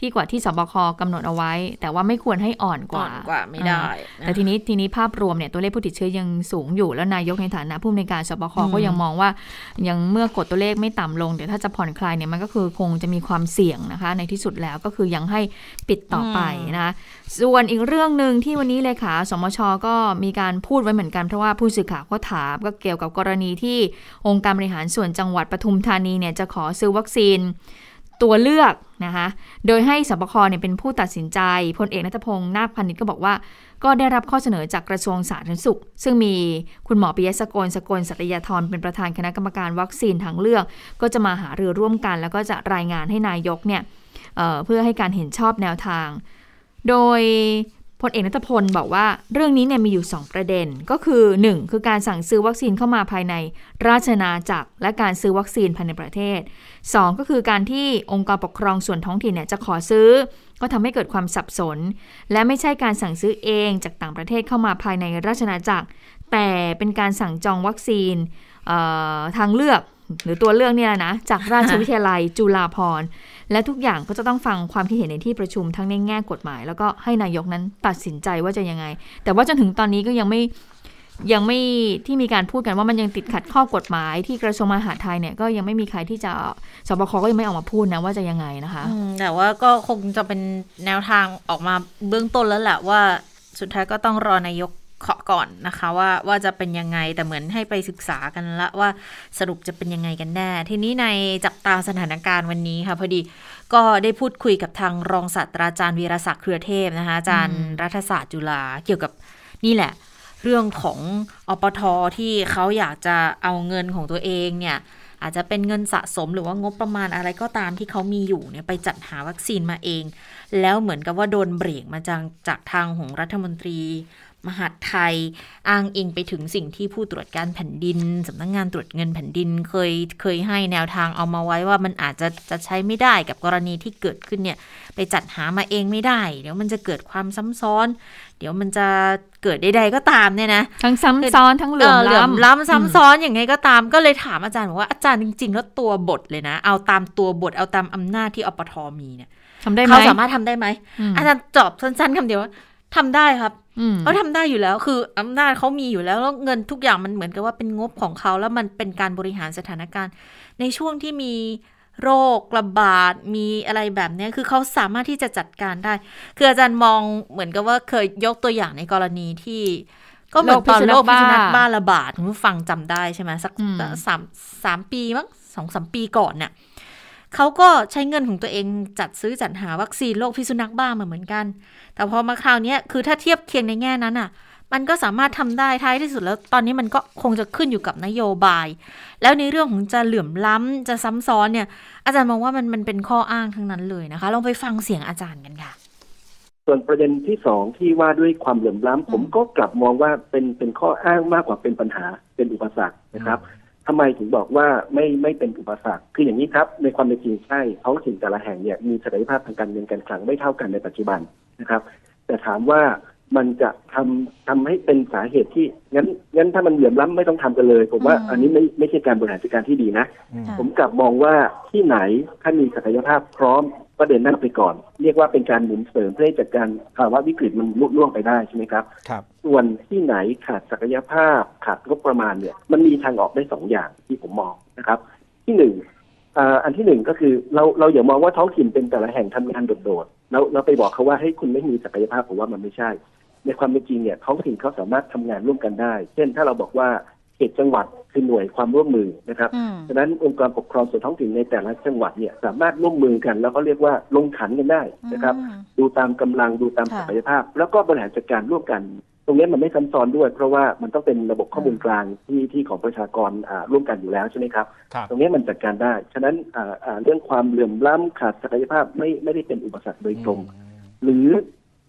ที่กว่าที่สบคกำหนดเอาไว้ แต่ว่าไม่ควรให้อ่อนกก่อว่านกว่าไม่ได้ แต่ทีนี้ทีนี้ภาพรวมเนี่ยตัวเลขผู้ติดเชื้อยังสูงอยู่แล้วนายกในฐานะผู้อำนวยการสบคอืมก็ยังมองว่า ยังเมื่อกดตัวเลขไม่ต่ำลงเดี๋ยวถ้าจะผ่อนคลายเนี่ยมันก็คือคงจะมีความเสี่ยงนะคะ ในที่สุดแล้วก็คือยังให้ปิดต่อไปนะคะส่วนอีกเรื่องหนึ่งที่วันนี้เลขาสมชก็มีการพูดไว้เหมือนกันเพราะว่าผู้สื่อข่าวก็ถามก็เกี่ยวกับกรณีที่องค์การบริหารส่วนจังหวัดปทุมธานีเนี่ยจะขอซื้อวัคซีน ตัวเลือกนะคะโดยให้สบคเนี่ยเป็นผู้ตัดสินใจพลเอกนัทพงศ์นาคพันิชก็บอกว่า ก็ได้รับข้อเสนอจากกระทรวงสาธารณสุข ซึ่งมีคุณหมอปิยะสกลสกลสัตยาธรเป็นประธานคณะกรรมการวัคซีนทางเลือก ก็จะมาหารือร่วมกัน แล้วก็จะรายงานให้นายกเนี่ยเเพื่อให้การเห็นชอบแนวทาง โดย พลเอกนัทพลบอกว่าเรื่องนี้เนี่ยมีอยู่ 2 ประเด็น ก็คือ 1 คือการสั่งซื้อวัคซีนเข้ามาภายในราชนาจักร และการซื้อวัคซีนภายในประเทศ 2 ก็คือการที่องค์กรปกครองส่วนท้องถิ่นเนี่ยจะขอซื้อ ก็ทำให้เกิดความสับสน และไม่ใช่การสั่งซื้อเองจากต่างประเทศเข้ามาภายในราชนาจักร แต่เป็นการสั่งจองวัคซีนทางเลือกหรือตัวเลือกเนี่ยนะจากราชวิทยาลัยจุฬาภรณ์ และทุกอย่างก็จะต้องฟังความคิดเห็นในที่ประชุมทั้งในแง่กฎหมาย แล้วก็ให้นายกนั้นตัดสินใจว่าจะยังไง แต่ว่าจนถึงตอนนี้ก็ยังไม่ยังไม่ที่มีการพูดกันว่ามันยังติดขัดข้อกฎหมายที่กระทรวงมหาดไทยเนี่ยก็ยังไม่มีใครที่จะสบคก็ยังไม่ออกมาพูดนะว่าจะยังไงนะคะแต่ว่าก็คงจะเป็นแนวทางออกมาเบื้องต้นแล้วแหละว่าสุดท้ายก็ต้องรอนายก เคาะก่อนนะคะว่าว่าจะเป็นยังไงแต่เหมือนให้ไปศึกษากันละว่าสรุปจะเป็นยังไงกันแน่ ทีนี้ในจับตาสถานการณ์วันนี้ค่ะพอดีก็ได้พูดคุยกับทางรองศาสตราจารย์วีรศักดิ์เครือเทพนะคะอาจารย์รัฐศาสตร์จุฬาเกี่ยวกับนี่แหละ เรื่องของอปทที่เขาอยากจะเอาเงินของตัวเองเนี่ยอาจจะเป็นเงินสะสมหรือว่างบประมาณอะไรก็ตามที่เขามีอยู่เนี่ยไปจัดหาวัคซีนมาเอง แล้วเหมือนกับว่าโดนเบรกมาจากจากทางของรัฐมนตรี มหาดไทย อ้างอิงไปถึงสิ่งที่ผู้ตรวจการแผ่นดินสำนักงงานตรวจเงินแผ่นดินเคยเคยให้แนวทางเอามาไว้ว่ามันอาจจะจะใช้ไม่ได้กับกรณีที่เกิดขึ้นเนี่ยไปจัดหามาเองไม่ได้ เดี๋ยวมันจะเกิดความซ้ำซ้อน เดี๋ยวมันจะเกิดใดๆก็ตามเนี่ยนะทั้งซ้ำซ้อนทั้งเหลื่อมเหลื่อมล้ำล้ำซ้ำซ้อนอย่างไงก็ตามก็เลยถามอาจารย์บอกว่าอาจารย์จริงๆแล้วตัวบทเลยนะ เอาตามตัวบทเอาตามอำนาจที่อปทมีเนี่ยทำได้ไหมเขาสามารถทำได้ไหมมอาจารย์ตอบสั้นๆคำเดียวว่า ทำได้ครับอืมเขาทำได้อยู่แล้ว คืออำนาจเขามีอยู่แล้วแล้วเงินทุกอย่างมันเหมือนกับว่าเป็นงบของเขาแล้วมันเป็นการบริหารสถานการณ์ ในช่วงที่มีโรคระบาดมีอะไรแบบเนี้ยคือเขาสามารถที่จะจัดการได้ คืออาจารย์มองเหมือนกับว่าเคยยกตัวอย่างในกรณีที่ ก็เหมือนตอนโรคพิษสุนัขบ้าระบาดคุณผู้ฟังจำได้ใช่ไหมสักอืมสามสามปีมั้งสองสามปีก่อนเนี่ย เขาก็ใช้เงินของตัวเองจัดซื้อจัดหาวัคซีนโรคพิษสุนัขบ้ามาเหมือนกัน แต่พอมาคราวนี้คือถ้าเทียบเคียงในแง่นั้นอะ มันก็สามารถทำได้ท้ายที่สุดแล้ว ตอนนี้มันก็คงจะขึ้นอยู่กับนโยบาย แล้วในเรื่องของจะเหลื่อมล้ำจะซ้ำซ้อนเนี่ย อาจารย์มองว่ามันมันเป็นข้ออ้างทั้งนั้นเลยนะคะ ลองไปฟังเสียงอาจารย์กันค่ะ ส่วนประเด็นที่สองที่ว่าด้วยความเหลื่อมล้ำผมก็กลับมองว่าเป็นเป็นข้ออ้างมากกว่าเป็นปัญหาเป็นอุปสรรคนะครับ ทำไมถึงบอกว่าไม่ไม่เป็นอุปสรรคคืออย่างนี้ครับ ในความเป็นจริงใช่ท้องถิ่นแต่ละแห่งเนี่ยมีศักยภาพทางการเงินการคลังไม่เท่ากันในปัจจุบันนะครับ แต่ถามว่ามันจะทำทำให้เป็นสาเหตุที่งั้นงั้นถ้ามันเหลื่อมล้ำไม่ต้องทำกันเลย ผมว่าอืมอันนี้ไม่ไม่ใช่การบริหารจัดการที่ดีนะ ผมกลับมองว่าที่ไหนถ้ามีศักยภาพพร้อม ก็เดินหน้าไปก่อน เรียกว่าเป็นการหมุนเสริมเพื่อให้จัดการภาวะวิกฤตมันลุล่วงไปได้ใช่ไหมครับครับ ส่วนที่ไหนขาดศักยภาพขาดงบประมาณเนี่ย มันมีทางออกได้สองอย่างที่ผมมองนะครับ ที่หนึ่งอ่าอันที่หนึ่งก็คือเราเราอย่ามองว่าท้องถิ่นเป็นแต่ละแห่งทำงานโดดๆแล้วเราไปบอกเขาว่าให้ยคุณไม่มีศักยภาพผมว่ามันไม่ใช่ ในความเป็นจริงเนี่ยท้องถิ่นเขาสามารถทำงานร่วมกันได้ เช่นถ้าเราบอกว่า เขตจังหวัดคือหน่วยความร่วมมือนะครับอืมฉะนั้นองค์กรปกครองส่วนท้องถิ่นในแต่ละจังหวัดเนี่ยสามารถร่วมมือกัน แล้วก็เรียกว่าลงขันกันได้นะครับ ดูตามกำลังดูตามค่ะศักยภาพ แล้วก็บริหารจัดการร่วมกัน ตรงนี้มันไม่ซ้ำซ้อนด้วย เพราะว่ามันต้องเป็นระบบข้อมูลกลางที่ที่ของประชากรอ่าร่วมกันอยู่แล้วใช่ไหมครับครับตรงนี้มันจัดการได้ฉะนั้นอ่าอ่าเรื่องความเหลื่อมล้ำขาดศักยภาพไม่ไม่ได้เป็นอุปสรรคโดยตรงหรือ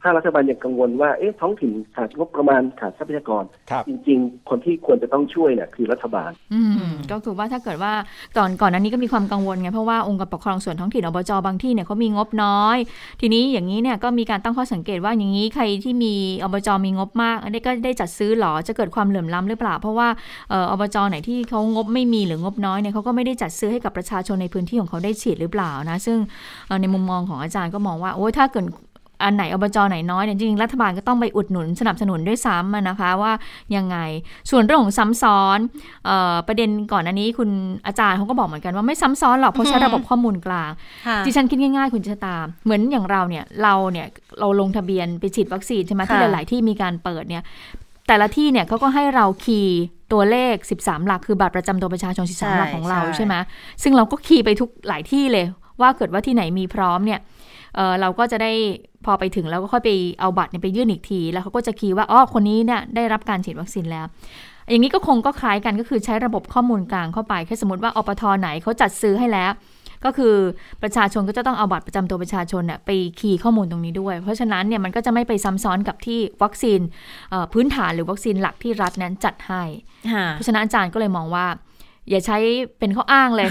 ถ้ารัฐบาลยังกังวลว่าเอ๊ะท้องถิ่นขาดงบประมาณขาดทรัพยากร ครับ จริง ๆ คนที่ควรจะต้องช่วยเนี่ยคือรัฐบาล อืมก็คือว่าถ้าเกิดว่าก่อนก่อนหนั้นนี้ก็มีความกังวลไงเพราะว่าองค์กรปกครองส่วนท้องถิ่นอบจบางที่เนี่ยเขามีงบน้อย ทีนี้อย่างนี้เนี่ยก็มีการตั้งข้อสังเกตว่าอย่างนี้ใครที่มีอบจมีงบมากอันนี้ก็ได้จัดซื้อหรอจะเกิดความเหลื่อมล้ำหรือเปล่า เพราะว่าเอ่ออบจไหนที่เขางบไม่มีหรืองบน้อยเนี่ยเขาก็ไม่ได้จัดซื้อให้กับประชาชนในพื้นที่ของเขาได้ฉีดหรือเปล่านะซึ่งเอ่อในมุมมองของอาจารย์ก็มองว่าโอ้ยถ้าเกิด อันไหนอบจไหนน้อยเนี่ยจริงๆรัฐบาลก็ต้องไปอุดหนุนสนับสนุนด้วยซ้ำอะนะคะว่ายังไง ส่วนเรื่องของซ้ำซ้อนเอ่อประเด็นก่อนอันนี้คุณอาจารย์เขาก็บอกเหมือนกันว่าไม่ซ้ำซ้อนหรอกเพราะใช้ระบบข้อมูลกลางค่ะดิฉันคิดง่ายๆ คุณชะตา เหมือนอย่างเราเนี่ยเราเนี่ยเราลงทะเบียนไปฉีดวัคซีนใช่ไหมค่ะที่หลาย ๆ ที่มีการเปิดเนี่ยแต่ละที่เนี่ยเขาก็ให้เราคีย์ตัวเลข 13 หลักคือบัตรประจำตัวประชาชน 13 หลักของเราใช่ไหมซึ่งเราก็คีย์ไปทุกหลายที่เลยว่าเกิดว่าที่ไหนมีพร้อมเนี่ย เออเราก็จะได้พอไปถึงแล้วก็ค่อยไปเอาบัตรเนี่ยไปยื่นอีกที แล้วเขาก็จะคีย์ว่าอ๋อคนนี้เนี่ยได้รับการฉีดวัคซีนแล้ว อย่างนี้ก็คงก็คล้ายกันก็คือใช้ระบบข้อมูลกลางเข้าไปแค่สมมติว่าอปทไหนเขาจัดซื้อให้แล้วก็คือประชาชนก็จะต้องเอาบัตรประจำตัวประชาชนเนี่ยไปคีย์ข้อมูลตรงนี้ด้วย เพราะฉะนั้นเนี่ยมันก็จะไม่ไปซ้ำซ้อนกับที่วัคซีนเอ่อพื้นฐานหรือวัคซีนหลักที่รัฐนั้นจัดให้ค่ะเพราะฉะนั้นอาจารย์ก็เลยมองว่า อย่าใช้เป็นข้ออ้างเลย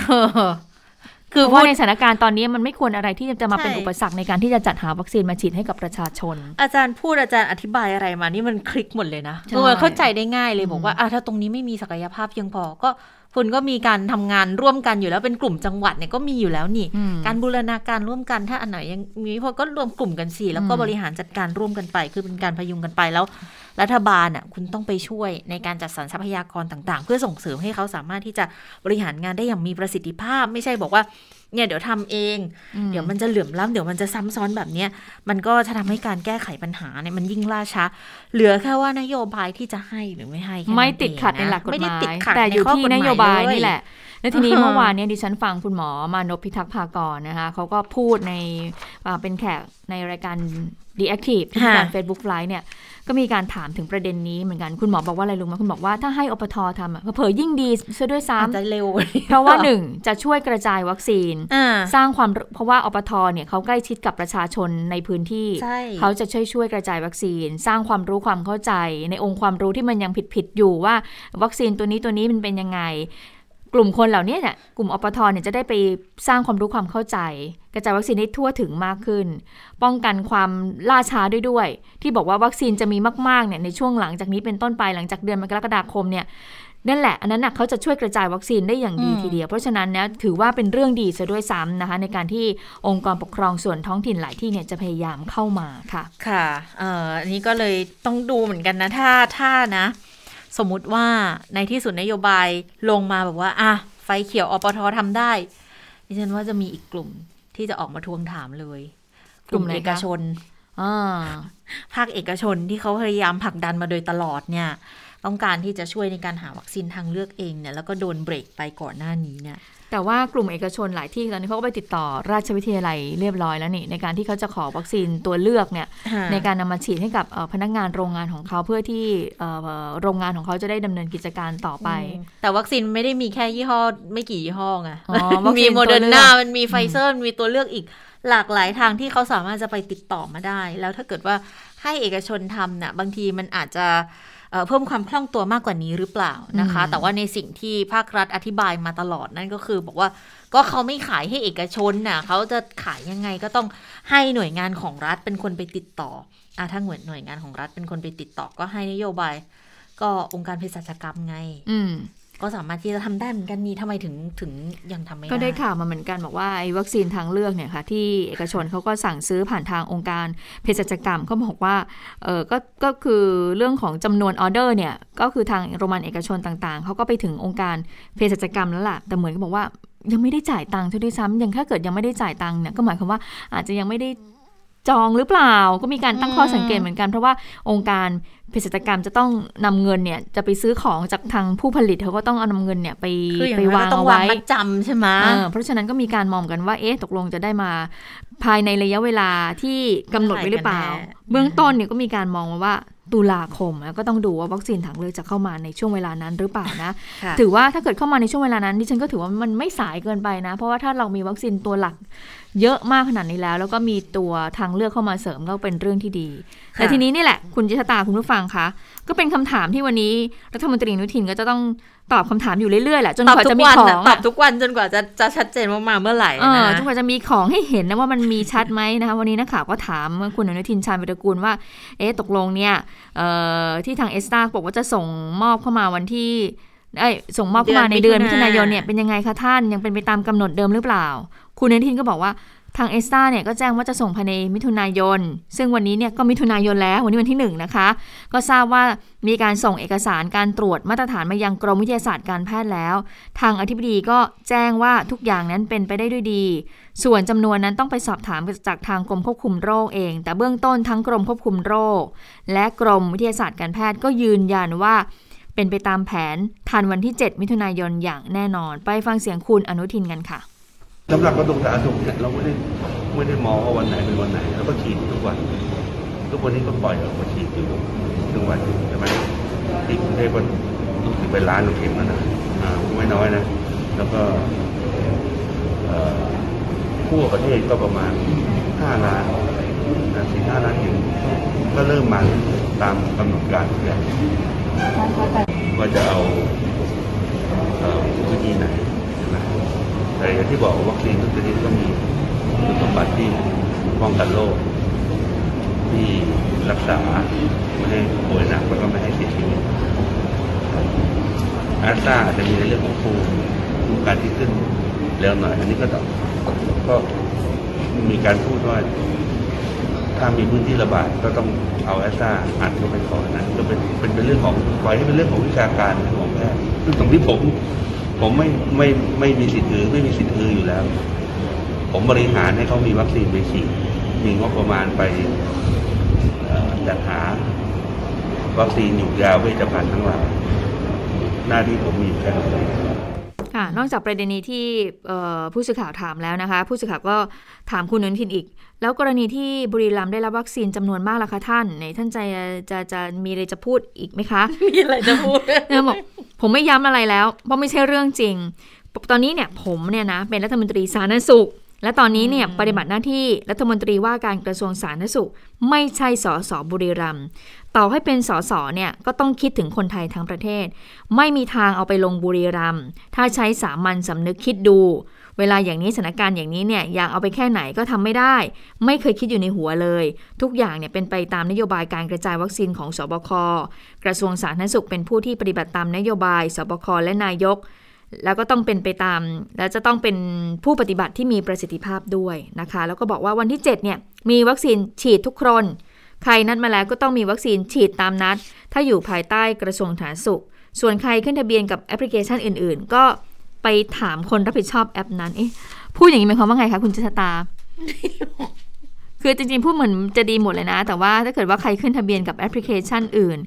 คือเพราะพูว่าดในสถานการณ์ตอนนี้มันไม่ควรอะไรที่จะมาเป็นใช่อุปสรรคในการที่จะจัดหาวัคซีนมาฉีดให้กับประชาชน อาจารย์พูดอาจารย์อธิบายอะไรมานี่มันคลิกหมดเลยนะใช่คือมันเข้าใจได้ง่ายเลยอืมบอกว่าอะถ้าตรงนี้ไม่มีศักยภาพเพียงพอก็คุณก็มีการทำงานร่วมกันอยู่แล้วเป็นกลุ่มจังหวัดเนี่ยก็มีอยู่แล้วนี่อืมการบูรณาการร่วมกันถ้าอันไหนยังมีพอก็รวมกลุ่มกันสิแล้วก็อืมบริหารจัดการร่วมกันไป คือเป็นการพยุงกันไปแล้ว รัฐบาลอะคุณต้องไปช่วยในการจัดสรรทรัพยากรต่าง ๆ เพื่อส่งเสริมให้เขาสามารถที่จะบริหารงานได้อย่างมีประสิทธิภาพ ไม่ใช่บอกว่าเนี่ยเดี๋ยวทำเองอืมเดี๋ยวมันจะเหลื่อมล้ำเดี๋ยวมันจะซ้ำซ้อนแบบเนี้ยมันก็จะทำให้การแก้ไขปัญหาเนี่ยมันยิ่งล่าช้า เหลือแค่ว่านโยบายที่จะให้หรือไม่ให้แค่นั้นไม่ติดขัดเงในนะหลักกฎไม่หได้มายติดขัดแต่อยู่ใข้ที่กฎหนมโยบายเลนี่แหละ และทีนี้เออเมื่อวานเนี้ดิฉันฟังคุณหมอมานพพิทักษ์ภากรนะคะเขาก็พูดในอ่าเป็นแขกในรายการ The Active ที่มีการ Facebook Live เนี่ย ก็มีการถามถึงประเด็นนี้เหมือนกันคุณหมอบอกว่าอะไรรู้ไหมคุณบอกว่าถ้าให้อปททำอะเผลอๆยิ่งดีซะด้วยซ้ำอาจจะเร็ว เพราะว่าหนึ่งจะช่วยกระจายวัคซีนนอ่าสร้างความเพราะว่าอปทเนี่ยเขาใกล้ชิดกับประชาชนในพื้นที่ใช่เขาจะช่วยช่วยกระจายวัคซีน สร้างความรู้ความเข้าใจ ในองค์ความรู้ที่มันยังผิดผิดๆอยู่ว่า วัคซีนตัวนี้ตัวนี้มันเป็นยังไง กลุ่มคนเหล่านี้เนี่ยกลุ่มอปทเนี่ยจะได้ไปสร้างความรู้ความเข้าใจ กระจายวัคซีนให้ทั่วถึงมากขึ้น ป้องกันความล่าช้าด้วยด้วย ที่บอกว่าวัคซีนจะมีมากๆเนี่ยในช่วงหลังจากนี้เป็นต้นไปหลังจากเดือนกรกฎาคมเนี่ยนั่นแหละ อันนั้นน่ะเขาจะช่วยกระจายวัคซีนได้อย่างดีอืมทีเดียว เพราะฉะนั้นเนี่ยถือว่าเป็นเรื่องดีซะด้วยซ้ำนะคะ ในการที่องค์กรปกครองส่วนท้องถิ่นหลายที่เนี่ยจะพยายามเข้ามาค่ะ ค่ะเอ่ออันนี้ก็เลยต้องดูเหมือนกันนะ ถ้าถ้านะ สมมุติว่าในที่สุดนโยบายลงมาแบบว่าอะไฟเขียวอปททำได้ ดิฉันว่าจะมีอีกกลุ่มที่จะออกมาทวงถามเลย กลุ่มไหนคะเอกชนอ่าภาคเอกชนที่เขาพยายามผลักดันมาโดยตลอดเนี่ย ต้องการที่จะช่วยในการหาวัคซีนทางเลือกเองเนี่ยแล้วก็โดนเบรกไปก่อนหน้านี้เนี่ยแต่ว่ากลุ่มเอกชนหลายที่ตอนนี้เขาก็ไปติดต่อราชวิทยาลัยเรียบร้อยแล้วนี่ในการที่เขาจะขอวัคซีนตัวเลือกเนี่ยในการนำมาฉีดให้กับเอ่อพนักงานโรงงานของเขาเพื่อที่เอ่อโรงงานของเขาจะได้ดำเนินกิจการต่อไปอืมแต่วัคซีนไม่ได้มีแค่ยี่ห้อไม่กี่ยี่ห้อไงอ๋อวัคซีมีนโมเดอร์นาตัวเลือกมันมีไฟเซอร์มันมีตัวเลือกอีกหลากหลายทางที่เขาสามารถจะไปติดต่อมาได้ แล้วถ้าเกิดว่าให้เอกชนทำน่ะบางทีมันอาจจะ เอ่อเพิ่มความคล่องตัวมากกว่านี้หรือเปล่านะคะอืมแต่ว่าในสิ่งที่ภาครัฐอธิบายมาตลอดนั่นก็คือบอกว่าก็เขาไม่ขายให้เอกชนน่ะเขาจะขายยังไงก็ต้องให้หน่วยงานของรัฐเป็นคนไปติดต่ออะถ้าหน่วยหน่วยงานของรัฐเป็นคนไปติดต่อก็ให้นโยบาย ก็องค์การเภสัชกรรมไง อืม ก็สามารถที่จะทำได้เหมือนกันนี่ทำไมถึงถึงยังทำไม่ได้ ก็ได้ข่าวมาเหมือนกันบอกว่าไอ้วัคซีนทางเลือกเนี่ยค่ะที่เอกชนเขาก็สั่งซื้อผ่านทางองค์การเภสัชกรรมเขาบอกว่าเออก็ก็คือเรื่องของจำนวนออเดอร์เนี่ยก็คือทางโรงพยาบาลเอกชนต่างๆเขาก็ไปถึงองค์การเภสัชกรรมแล้วล่ะแต่เหมือนกับบอกว่ายังไม่ได้จ่ายตังค์เท่าที่ซ้ำยังถ้าเกิดยังไม่ได้จ่ายตังค์เนี่ยก็หมายความว่าอาจจะยังไม่ได้จองหรือเปล่าก็มีการตั้งข้อสังเกตเหมือนกันเพราะว่าองค์การ เภสัชกรรมจะต้องนำเงินเนี่ยจะไปซื้อของจากทางผู้ผลิตเขาก็ต้องเอานำเงินเนี่ยไปคืออย่างไปนั้นวางก็ต้องเอาวางไว้มัดจำใช่ไหมเออเพราะฉะนั้นก็มีการมองกันว่าเอ๊ะตกลงจะได้มาภายในระยะเวลาที่กำหนดไว้หรือเปล่าเมื่อไหร่กันแน่เบื้องต้นเนี่ยก็มีการมองมาว่าตุลาคมแล้วก็ต้องดูว่าวัคซีนทางเลือกจะเข้ามาในช่วงเวลานั้นหรือเปล่านะค่ะถือว่าถ้าเกิดเข้ามาในช่วงเวลานั้นดิฉันก็ถือว่ามันไม่สายเกินไปนะ เพราะว่าถ้าเรามีวัคซีนตัวหลัก เยอะมากขนาดนี้แล้ว แล้วก็มีตัวทางเลือกเข้ามาเสริมก็เป็นเรื่องที่ดีค่ะแต่ทีนี้นี่แหละ คุณจิตตาคุณผู้ฟังคะก็เป็นคำถามที่วันนี้รัฐมนตรีอนุทินก็จะต้องตอบคำถามอยู่เรื่อยๆแหละจนตอบกว่าทุจะกมีวันขอน่ะงตอบอะทุกวันจนกว่าจะจะชัดเจนว่ามาเมื่อไหร่เออนะจนกว่าจะมีของให้เห็นนะว่ามันมีชัดไหมนะคะวันนี้นักข่าวก็ถามคุณอนุทินชาญวิรกูลว่า เอ๊ะตกลงเนี่ยเอ่อที่ทางเอสตาบอกว่าจะส่งมอบเข้ามาวันที่เอ้ยส่งมอบเข้ามาในเดือนมิถุนายนเนี่ยเป็นยังไงคะท่านยังเป็นไปตามกำหนดเดิมหรือเปล่า คุณอนุทินก็บอกว่าทางเอสตาเนี่ยก็แจ้งว่าจะส่งภายในมิถุนายน ซึ่งวันนี้เนี่ยก็มิถุนายนแล้ว วันนี้วันที่หนึ่งนะคะ ก็ทราบว่ามีการส่งเอกสารการตรวจมาตรฐานมายังกรมวิทยาศาสตร์การแพทย์แล้ว ทางอธิบดีก็แจ้งว่าทุกอย่างนั้นเป็นไปได้ด้วยดี ส่วนจำนวนนั้นต้องไปสอบถามจากทางกรมควบคุมโรคเอง แต่เบื้องต้นทั้งกรมควบคุมโรค และกรมวิทยาศาสตร์การแพทย์ก็ยืนยันว่า เป็นไปตามแผนทันวันที่ 7 มิถุนายนอย่างแน่นอน ไปฟังเสียงคุณอนุทินกันค่ะ สำหรับกระทรวงสาธารณสุขเนี่ยเราไม่ได้ไม่ได้มองว่าวันไหนเป็นวันไหนเราก็ฉีดทุกวัน ทุกวันนี้ก็ปล่อยออกมาฉีดอยู่ทุกวันใช่ไหมที่กรุงเทพก็รู้สึกเป็นล้านเข็มแล้วนะไม่น้อยนะ แล้วก็ทั่วประเทศก็ประมาณห้าล้านนะสี่ห้าล้านอยู่ก็เริ่มมาตามกำหนดการทุกอย่างว่าจะเอาวิธีไหน แต่อย่างที่บอกวัคซีนทุกชนิดก็มีคุณสมบัติที่ป้องกันโรคที่รักษาไม่ให้ป่วยหนักแล้วก็ไม่ให้เสียชีวิตอาร์ตาจะมีในเรื่องของภูมิภูมิการที่ขึ้นเร็วหน่อย อันนี้ก็ต้องก็มีการพูดว่า ถ้ามีพื้นที่ระบาดก็ต้องเอาแอสตาอัดเข้าไปก่อนนะก็เป็นเป็นเป็นเรื่องของปล่อยให้เป็นเรื่องของวิชาการของแพทย์ซึ่งตรงที่ผม ผมไม่ไม่ไม่มีสิทธิ์อือไม่มีสิทธิ์อืออยู่แล้ว ผมบริหารให้เขามีวัคซีนไปฉีดมีงบประมาณไปเอ่อจัดหา วัคซีนอยู่ยาเวชภัณฑ์ทั้งหลายหน้าที่ผมมีอยู่แค่นั้นเองค่ะนอกจากประเด็นนี้ที่เอ่อผู้สื่อข่าวถามแล้วนะคะ ผู้สื่อข่าวก็ถามคุณอนุทินอีก แล้วกรณีที่บุรีรัมย์ได้รับวัคซีนจำนวนมากล่ะคะท่านไหนท่านจะจะจะมีอะไรจะพูดอีกไหมคะ มีอะไรจะพูดเออบอก ผมไม่ย้ำอะไรแล้ว เพราะไม่ใช่เรื่องจริง ตอนนี้เนี่ยผมเนี่ยนะเป็นรัฐมนตรีสาธารณสุข และตอนนี้เนี่ยอืมปฏิบัติหน้าที่รัฐมนตรีว่าการกระทรวงสาธารณสุข ไม่ใช่สสบุรีรัมย์ต่อให้เป็นสสเนี่ยก็ต้องคิดถึงคนไทยทั้งประเทศ ไม่มีทางเอาไปลงบุรีรัมย์ถ้าใช้สามัญสำนึกคิดดู เวลาอย่างนี้สถานการณ์อย่างนี้เนี่ยอยากเอาไปแค่ไหนก็ทำไม่ได้ ไม่เคยคิดอยู่ในหัวเลย ทุกอย่างเนี่ยเป็นไปตามนโยบายการกระจายวัคซีนของสบค กระทรวงสาธารณสุขเป็นผู้ที่ปฏิบัติตามนโยบายสบคและนายก แล้วก็ต้องเป็นไปตาม และจะต้องเป็นผู้ปฏิบัติที่มีประสิทธิภาพด้วยนะคะ แล้วก็บอกว่าวันที่ 7 เนี่ยมีวัคซีนฉีดทุกคนใครนัดมาแล้วก็ต้องมีวัคซีนฉีดตามนัด ถ้าอยู่ภายใต้กระทรวงสาธารณสุข ส่วนใครขึ้นทะเบียนกับแอปพลิเคชันอื่น ๆ ก็ ไปถามคนรับผิดชอบแอปนั้น เอ๊ะพูดอย่างนี้หมายความว่าไงคะคุณชะตา คือจริงๆพูดเหมือนจะดีหมดเลยนะ แต่ว่าถ้าเกิดว่าใครขึ้นทะเบียนกับแอปพลิเคชันอื่น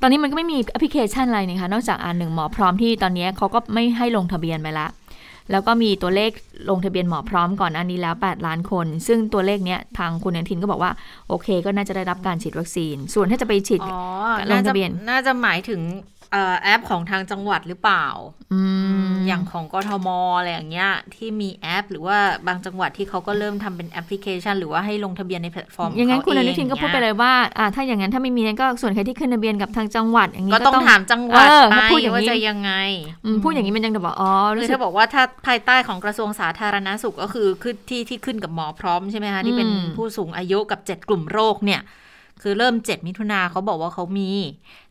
ตอนนี้มันก็ไม่มีแอปพลิเคชันอะไรนี่คะนอกจากอันหนึ่งหมอพร้อมที่ตอนนี้เขาก็ไม่ให้ลงทะเบียนไปละ แล้วก็มีตัวเลขลงทะเบียนหมอพร้อมก่อนอันนี้แล้ว 8 ล้านคน ซึ่งตัวเลขเนี้ยทางคุณอนุทินก็บอกว่าโอเค ก็น่าจะได้รับการฉีดวัคซีน ส่วนถ้าจะไปฉีดอ๋อลน่างจะทะเบียนน่าจะหมายถึงเอ่อ แอปของทางจังหวัดหรือเปล่าอืมอย่างของกทมอะไรอย่างเงี้ย ที่มีแอป หรือว่าบางจังหวัดที่เขาก็เริ่มทำเป็นแอปพลิเคชัน หรือว่าให้ลงทะเบียนในแพลตฟอร์มอย่างนั้นขคุณอนุทินก็งพูดไปเลยว่าอ่าถ้าอย่างนั้นถ้าไม่มีนั้นก็ส่วนใครที่ขึ้นทะเบียนกับทางจังหวัด อย่างนี้ก็ต้องถามจังหวัดเออไปถ้าพูดอย่างว่านี้จะยังไงอืมพูดอย่างนี้มันยังจะบอกอ๋อคืรู้อสึถ้ากบอกว่าถ้าภายใต้ของกระทรวงสาธารณสุขก็คือคือที่ที่ขึ้นกับหมอพร้อมใช่ไหมคะที่เป็นอืมผู้สูงอายุกับเจ็ดกลุ่มโรคเนี่ยคือเริ่มเจ็ดมิถุนาเขาบอกว่าเขามี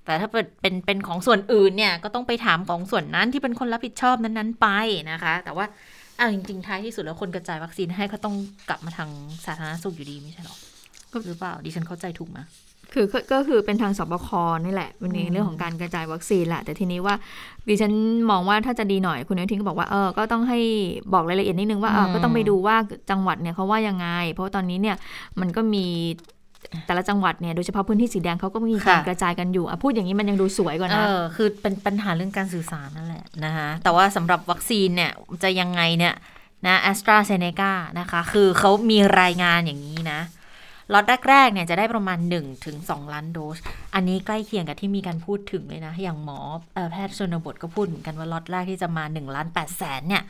แต่ถ้าเป็นเป็นของส่วนอื่นเนี่ยก็ต้องไปถามของส่วนนั้นที่เป็นคนรับผิดชอบนั้นๆไปนะคะ แต่ว่าเอาวจริงๆท้ายที่สุดแล้วคนกระจายวัคซีนให้ก็ต้องกลับมาทางสาธารณสุขอยู่ดีไม่ใช่หรอหรือเปล่าดิฉันเข้าใจถูกไหมคือก็คือเป็นทางสบคนี่แหละวันนี้เรื่องของการกระจายวัคซีนแหละแต่ทีนี้ว่าดิฉันมองว่าถ้าจะดีหน่อยคุณนุทินก็บอกว่าเออก็ต้องให้บอกรายละเอียดนิดนึงว่าเออก็ต้องไปดูว่าจังหวัดเนี่ยเขาว่ายังไง เพราะตอนนี้เนี่ยมันก็มี แต่ละจังหวัดเนี่ยโดยเฉพาะพื้นที่สีแดงเขาก็มีการกระจายกันอยู่อะพูดอย่างนี้มันยังดูสวยกว่าเอนะอคือเป็นปัญหาเรื่องการสื่อสารนั่นแหละนะคะแต่ว่าสำหรับวัคซีนเนี่ยจะยังไงเนี่ยนะแอสตราเซเนกานะคะ คือเขามีรายงานอย่างนี้นะล็อตแรกๆเนี่ยจะได้ประมาณ 1-2ถึง2ล้านโดส อันนี้ใกล้เคียงกับที่มีการพูดถึงเลยนะ อย่างหมอเอ่อแพทย์ชนบทก็พูดเหมือนกันว่าล็อตแรกที่จะมา1ล้าน8แสนเนี่ย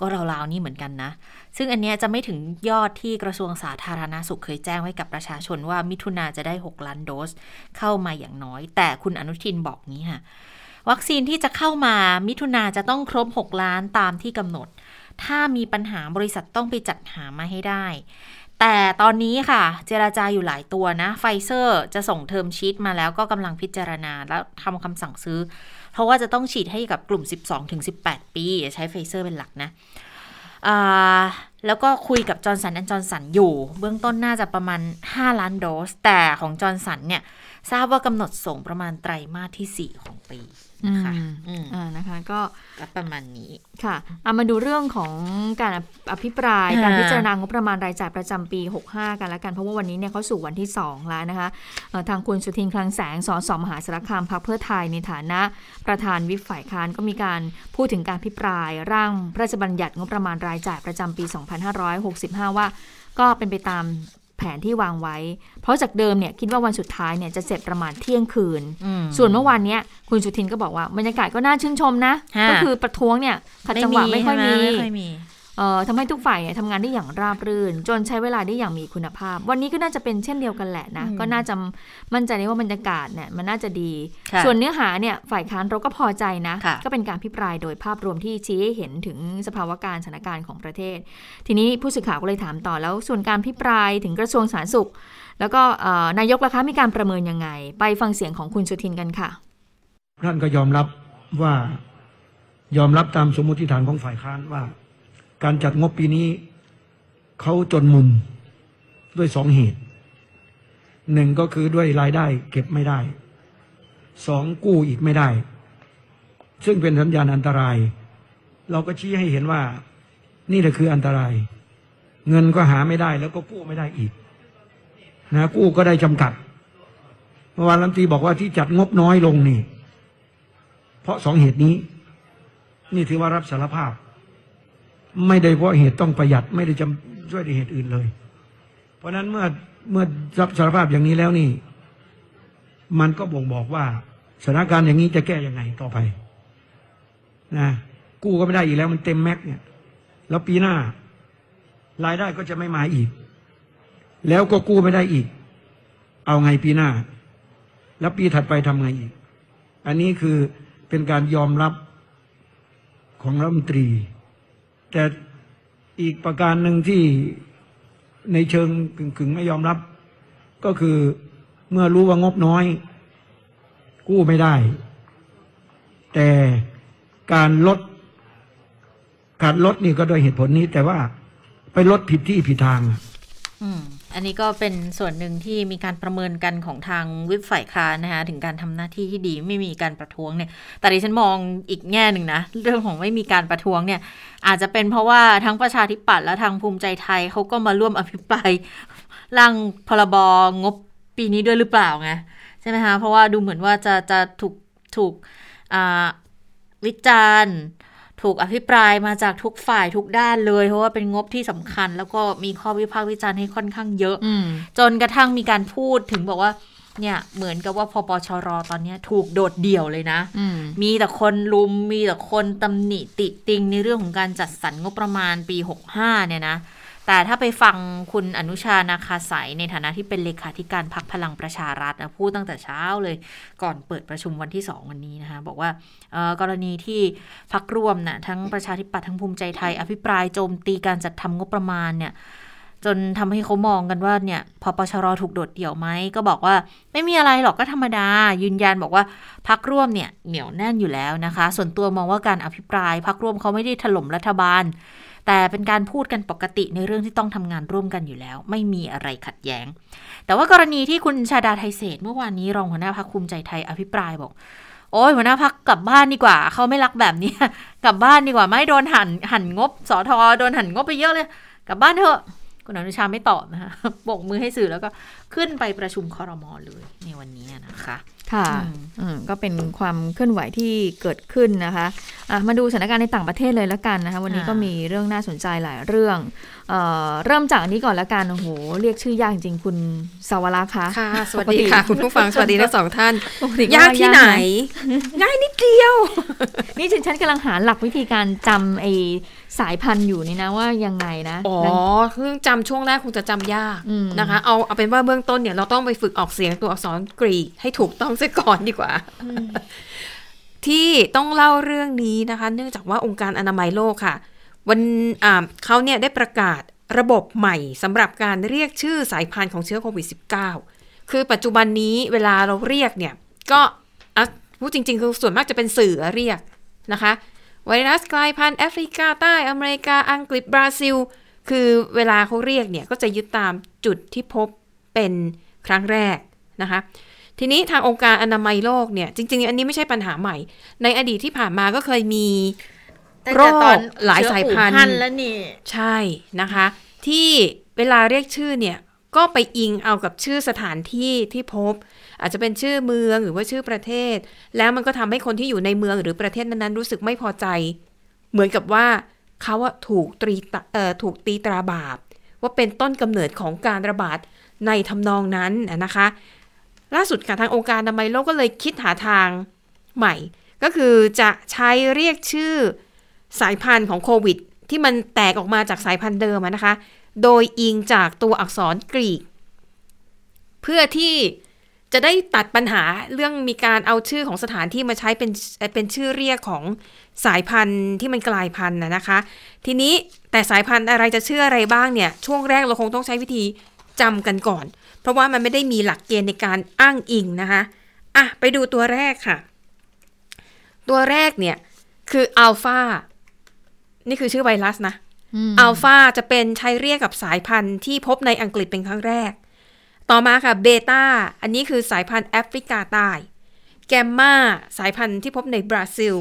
ก็ราวๆนี่เหมือนกันนะ ซึ่งอันเนี้ยจะไม่ถึงยอดที่กระทรวงสาธารณสุขเคยแจ้งไว้กับประชาชนว่ามิถุนาจะได้ 6 ล้านโดสเข้ามาอย่างน้อย แต่คุณอนุทินบอกงี้ค่ะ วัคซีนที่จะเข้ามามิถุนาจะต้องครบ 6 ล้านตามที่กำหนด ถ้ามีปัญหาบริษัทต้องไปจัดหามาให้ได้แต่ตอนนี้ค่ะ เจรจาอยู่หลายตัวนะ ไฟเซอร์จะส่ง term sheet มาแล้วก็กำลังพิจารณาแล้วทำคำสั่งซื้อ เพราะว่าจะต้องฉีดให้กับกลุ่ม 12-18 ปี ใช้ไฟเซอร์เป็นหลักนะ แล้วก็คุยกับจอร์นสันและจอห์นสันอยู่ เบื้องต้นน่าจะประมาณ 5 ล้านโดส แต่ของจอห์นสันเนี่ย ทราบว่ากำหนดส่งประมาณไตรมาสที่ 4 ของปี คะอืมอืมอ่านะคะก็ก็ประมาณนี้ค่ะเอามาดูเรื่องของการอภิปรายอ่าการพิจารณางบประมาณรายจ่ายประจำปี 65 กันแล้วกันเพราะว่าวันนี้เนี่ยเขาสู่วันที่ 2 แล้วนะคะเอ่อทางคุณสุทินคลังแสงสสมหาสารคามพรรคเพื่อไทยในฐานะประธานวิปฝ่ายค้านก็มีการพูดถึงการพิปรายร่างพระราชบัญญัติงบประมาณรายจ่ายประจำปี 2565 ว่าก็เป็นไปตาม แผนที่วางไว้ เพราะจากเดิมเนี่ยคิดว่าวันสุดท้ายเนี่ยจะเสร็จประมาณเที่ยงคืนอืมส่วนเมื่อวานเนี้ยคุณสุทินก็บอกว่าบรรยากาศก็น่าชื่นชมนะฮะก็คือประท้วงเนี่ยขัดจังหวะไม่ค่อยมี ใช่ไหไม่ค่อยมีเอ่อทำให้ทุกฝ่ายเนี่ยทำงานได้อย่างราบรื่น จนใช้เวลาได้อย่างมีคุณภาพ วันนี้ก็น่าจะเป็นเช่นเดียวกันแหละนะอืมก็น่าจะมั่นใจได้ว่าบรรยากาศเนี่ยมันน่าจะดีค่ะส่วนเนื้อหาเนี่ยฝ่ายค้านเราก็พอใจนะค่ะก็เป็นการพิปรายโดยภาพรวมที่ชี้ให้เห็นถึงสภาวะการสถานการณ์ของประเทศ ทีนี้ผู้สื่อข่าวก็เลยถามต่อแล้ว ส่วนการพิปรายถึงกระทรวงสาธารณสุข แล้วก็เอ่อนายกล่ะคะมีการประเมินยังไง ไปฟังเสียงของคุณสุทินกันค่ะท่านก็ยอมรับว่ายอมรับตามสมมติฐานของฝ่ายค้านว่า การจัดงบปีนี้ เขาจนมุมด้วยสองเหตุหนึ่งก็คือด้วยรายได้เก็บไม่ได้สองกู้อีกไม่ได้ ซึ่งเป็นสัญญาณอันตราย เราก็ชี้ให้เห็นว่า นี่แหละคืออันตราย เงินก็หาไม่ได้แล้วก็กู้ไม่ได้อีกนะกู้ก็ได้จำกัดเมื่อวานรัฐมนตรีบอกว่าที่จัดงบน้อยลงนี่ เพราะสองเหตุนี้ นี่ถือว่ารับสารภาพ ไม่ได้เพราะเหตุต้องประหยัดไม่ได้จำช่วยด้วยเหตุอื่นเลย เพราะฉะนั้นเมื่อเมื่อรับสารภาพอย่างนี้แล้วนี่ มันก็บ่งบอกว่าสถานการณ์อย่างนี้จะแก้ยังไงต่อไปนะกู้ก็ไม่ได้อีกแล้วมันเต็มแม็กเนี่ย แล้วปีหน้ารายได้ก็จะไม่มาอีก แล้วก็กู้ไม่ได้อีก เอาไงปีหน้า แล้วปีถัดไปทำไงอีก อันนี้คือเป็นการยอมรับของรัฐมนตรี แต่อีกประการหนึ่งที่ในเชิงกึ่งไม่ยอมรับ ก็คือเมื่อรู้ว่างบน้อย กู้ไม่ได้ แต่การลดการลดนี่ก็โดยเหตุผลนี้ แต่ว่าไปลดผิดที่ผิดทางอืม อันนี้ก็เป็นส่วนหนึ่งที่มีการประเมินกันของทางวิปฝ่ายค้านนะคะถึงการทำหน้าที่ที่ดีไม่มีการประท้วงเนี่ย แต่ดิฉันมองอีกแง่หนึ่งนะ เรื่องของไม่มีการประท้วงเนี่ย อาจจะเป็นเพราะว่าทั้งประชาธิปัตย์และทางภูมิใจไทยเขาก็มาร่วมอภิปรายร่างพรบงบปีนี้ด้วยหรือเปล่าไงใช่ไหมคะเพราะว่าดูเหมือนว่าจะจะถูกถูกวิจารณ์ ถูกอภิปรายมาจากทุกฝ่ายทุกด้านเลย เพราะว่าเป็นงบที่สำคัญ แล้วก็มีข้อวิพากษ์วิจารณ์ให้ค่อนข้างเยอะอืมจนกระทั่งมีการพูดถึงบอกว่าเนี่ยเหมือนกับว่าพปชรตอนเนี้ยถูกโดดเดี่ยวเลยนะอืมมีแต่คนลุม มีแต่คนตำหนิติติงในเรื่องของการจัดสรรงบประมาณปี 65 เนี่ยนะ แต่ถ้าไปฟังคุณอนุชานาคาสายในฐานะที่เป็นเลขาธิการพักพลังประชารัฐนะพูดตั้งแต่เช้าเลยก่อนเปิดประชุมวันที่ 2 วันนี้นะคะ บอกว่ากรณีที่พักร่วมนะทั้งประชาธิปัตย์ทั้งภูมิใจไทย อภิปรายโจมตีการจัดทำงบประมาณเนี่ยจนทำให้เขามองกันว่าเนี่ยพอปชรถูกโดดเดี่ยวไหมก็บอกว่าไม่มีอะไรหรอกก็ธรรมดา ยืนยันบอกว่าพักร่วมเนี่ยเหนียวแน่นอยู่แล้วนะคะ ส่วนตัวมองว่าการอภิปรายพักร่วมเขาไม่ได้ถล่มรัฐบาล แต่เป็นการพูดกันปกติในเรื่องที่ต้องทำงานร่วมกันอยู่แล้ว ไม่มีอะไรขัดแย้ง แต่ว่ากรณีที่คุณชาดาไทยเศษเมื่อวานนี้รองหัวหน้าพักภูมิใจไทยอภิปรายบอกโอ้ยหัวหน้าพักกลับบ้านดีกว่า เขาไม่รักแบบนี้กลับบ้านดีกว่าไม่โดนหันหันงบสอทอโดนหันงบไปเยอะเลย กลับบ้านเถอะ คุณอนุชาไม่ตอบนะคะโบกมือให้สื่อแล้วก็ขึ้นไปประชุมคอรมอเลยในวันนี้นะคะ ค่ะอืมอืมก็เป็นความเคลื่อนไหวที่เกิดขึ้นนะคะอะมาดูสถานการณ์ในต่างประเทศเลยละกันนะคะ วันนี้ค่ะก็มีเรื่องน่าสนใจหลายเรื่อง เอ่อเริ่มจากอันนี้ก่อนละกันโอ้โหเรียกชื่อยากจริงคุณสาวรักษ์คะค่ะ สวัสดีค่ะ คุณผู้ฟังสวัสดีทั้งสองท่านปกติยากที่ไหน ง่ายนิดเดียว นี่ฉันฉันกำลังหาหลักวิธีการจำไอสายพันธุ์อยู่นี่นะว่ายังไงนะอ๋อนั่นเครื่องจำช่วงแรกคงจะจำยากอืมนะคะ เอาเอาเป็นว่าเบื้องต้นเนี่ยเราต้องไปฝึกออกเสียงตัวอักษรกรีกให้ถูกต้องซะก่อนดีกว่าที่ต้องเล่าเรื่องนี้นะคะ เนื่องจากว่าองค์การอนามัยโลกค่ะ วันเขาเนี่ยได้ประกาศระบบใหม่สำหรับการเรียกชื่อสายพันธุ์ของเชื้อโควิด -19 คือปัจจุบันนี้เวลาเราเรียกเนี่ย ก็พูดจริง ๆ คือส่วนมากจะเป็นสื่อเรียกนะคะ ไวรัสกลายพันธุ์แอฟริกาใต้อเมริกาอังกฤษบราซิล คือเวลาเขาเรียกเนี่ย ก็จะยึดตามจุดที่พบเป็นครั้งแรกนะคะ ทีนี้ทางองค์การอนามัยโลกเนี่ย จริง ๆ อันนี้ไม่ใช่ปัญหาใหม่ ในอดีตที่ผ่านมาก็เคยมี โรแต่ตอนคหลายสายพันเชื้ออู่ฮั่ธุ์แล้วนี่ใช่นะคะ ที่เวลาเรียกชื่อเนี่ยก็ไปอิงเอากับชื่อสถานที่ที่พบ อาจจะเป็นชื่อเมืองหรือว่าชื่อประเทศ แล้วมันก็ทำให้คนที่อยู่ในเมืองหรือประเทศนั้นๆรู้สึกไม่พอใจ เหมือนกับว่าเขาอะถูกตรีตะเอ่อถูกตีตราบาปว่าเป็นต้นกำเนิดของการระบาดในทำนองนั้นน่ะนะคะ ล่าสุดค่ะทางองค์การอนามัยโลกก็เลยคิดหาทางใหม่ ก็คือจะใช้เรียกชื่อ สายพันธุ์ของโควิด ที่มันแตกออกมาจากสายพันธุ์เดิมนะคะ โดยอิงจากตัวอักษรกรีก เพื่อที่จะได้ตัดปัญหาเรื่องมีการเอาชื่อของสถานที่มาใช้เป็นเป็นชื่อเรียกของสายพันธุ์ที่มันกลายพันธุ์นะนะคะ ทีนี้แต่สายพันธุ์อะไรจะชื่ออะไรบ้างเนี่ยช่วงแรกเราคงต้องใช้วิธีจำกันก่อน เพราะว่ามันไม่ได้มีหลักเกณฑ์ในการอ้างอิงนะคะอะไปดูตัวแรกค่ะ ตัวแรกเนี่ยคืออัลฟา นี่คือชื่อไวรัสนะมอัลฟาจะเป็นใช้เรียกกับสายพันธุ์ที่พบในอังกฤษเป็นครั้งแรก ต่อมาค่ะเบต้าอันนี้คือสายพันธุ์แอฟริกาใต้ แกมมาสายพันธุ์ที่พบในบราซิล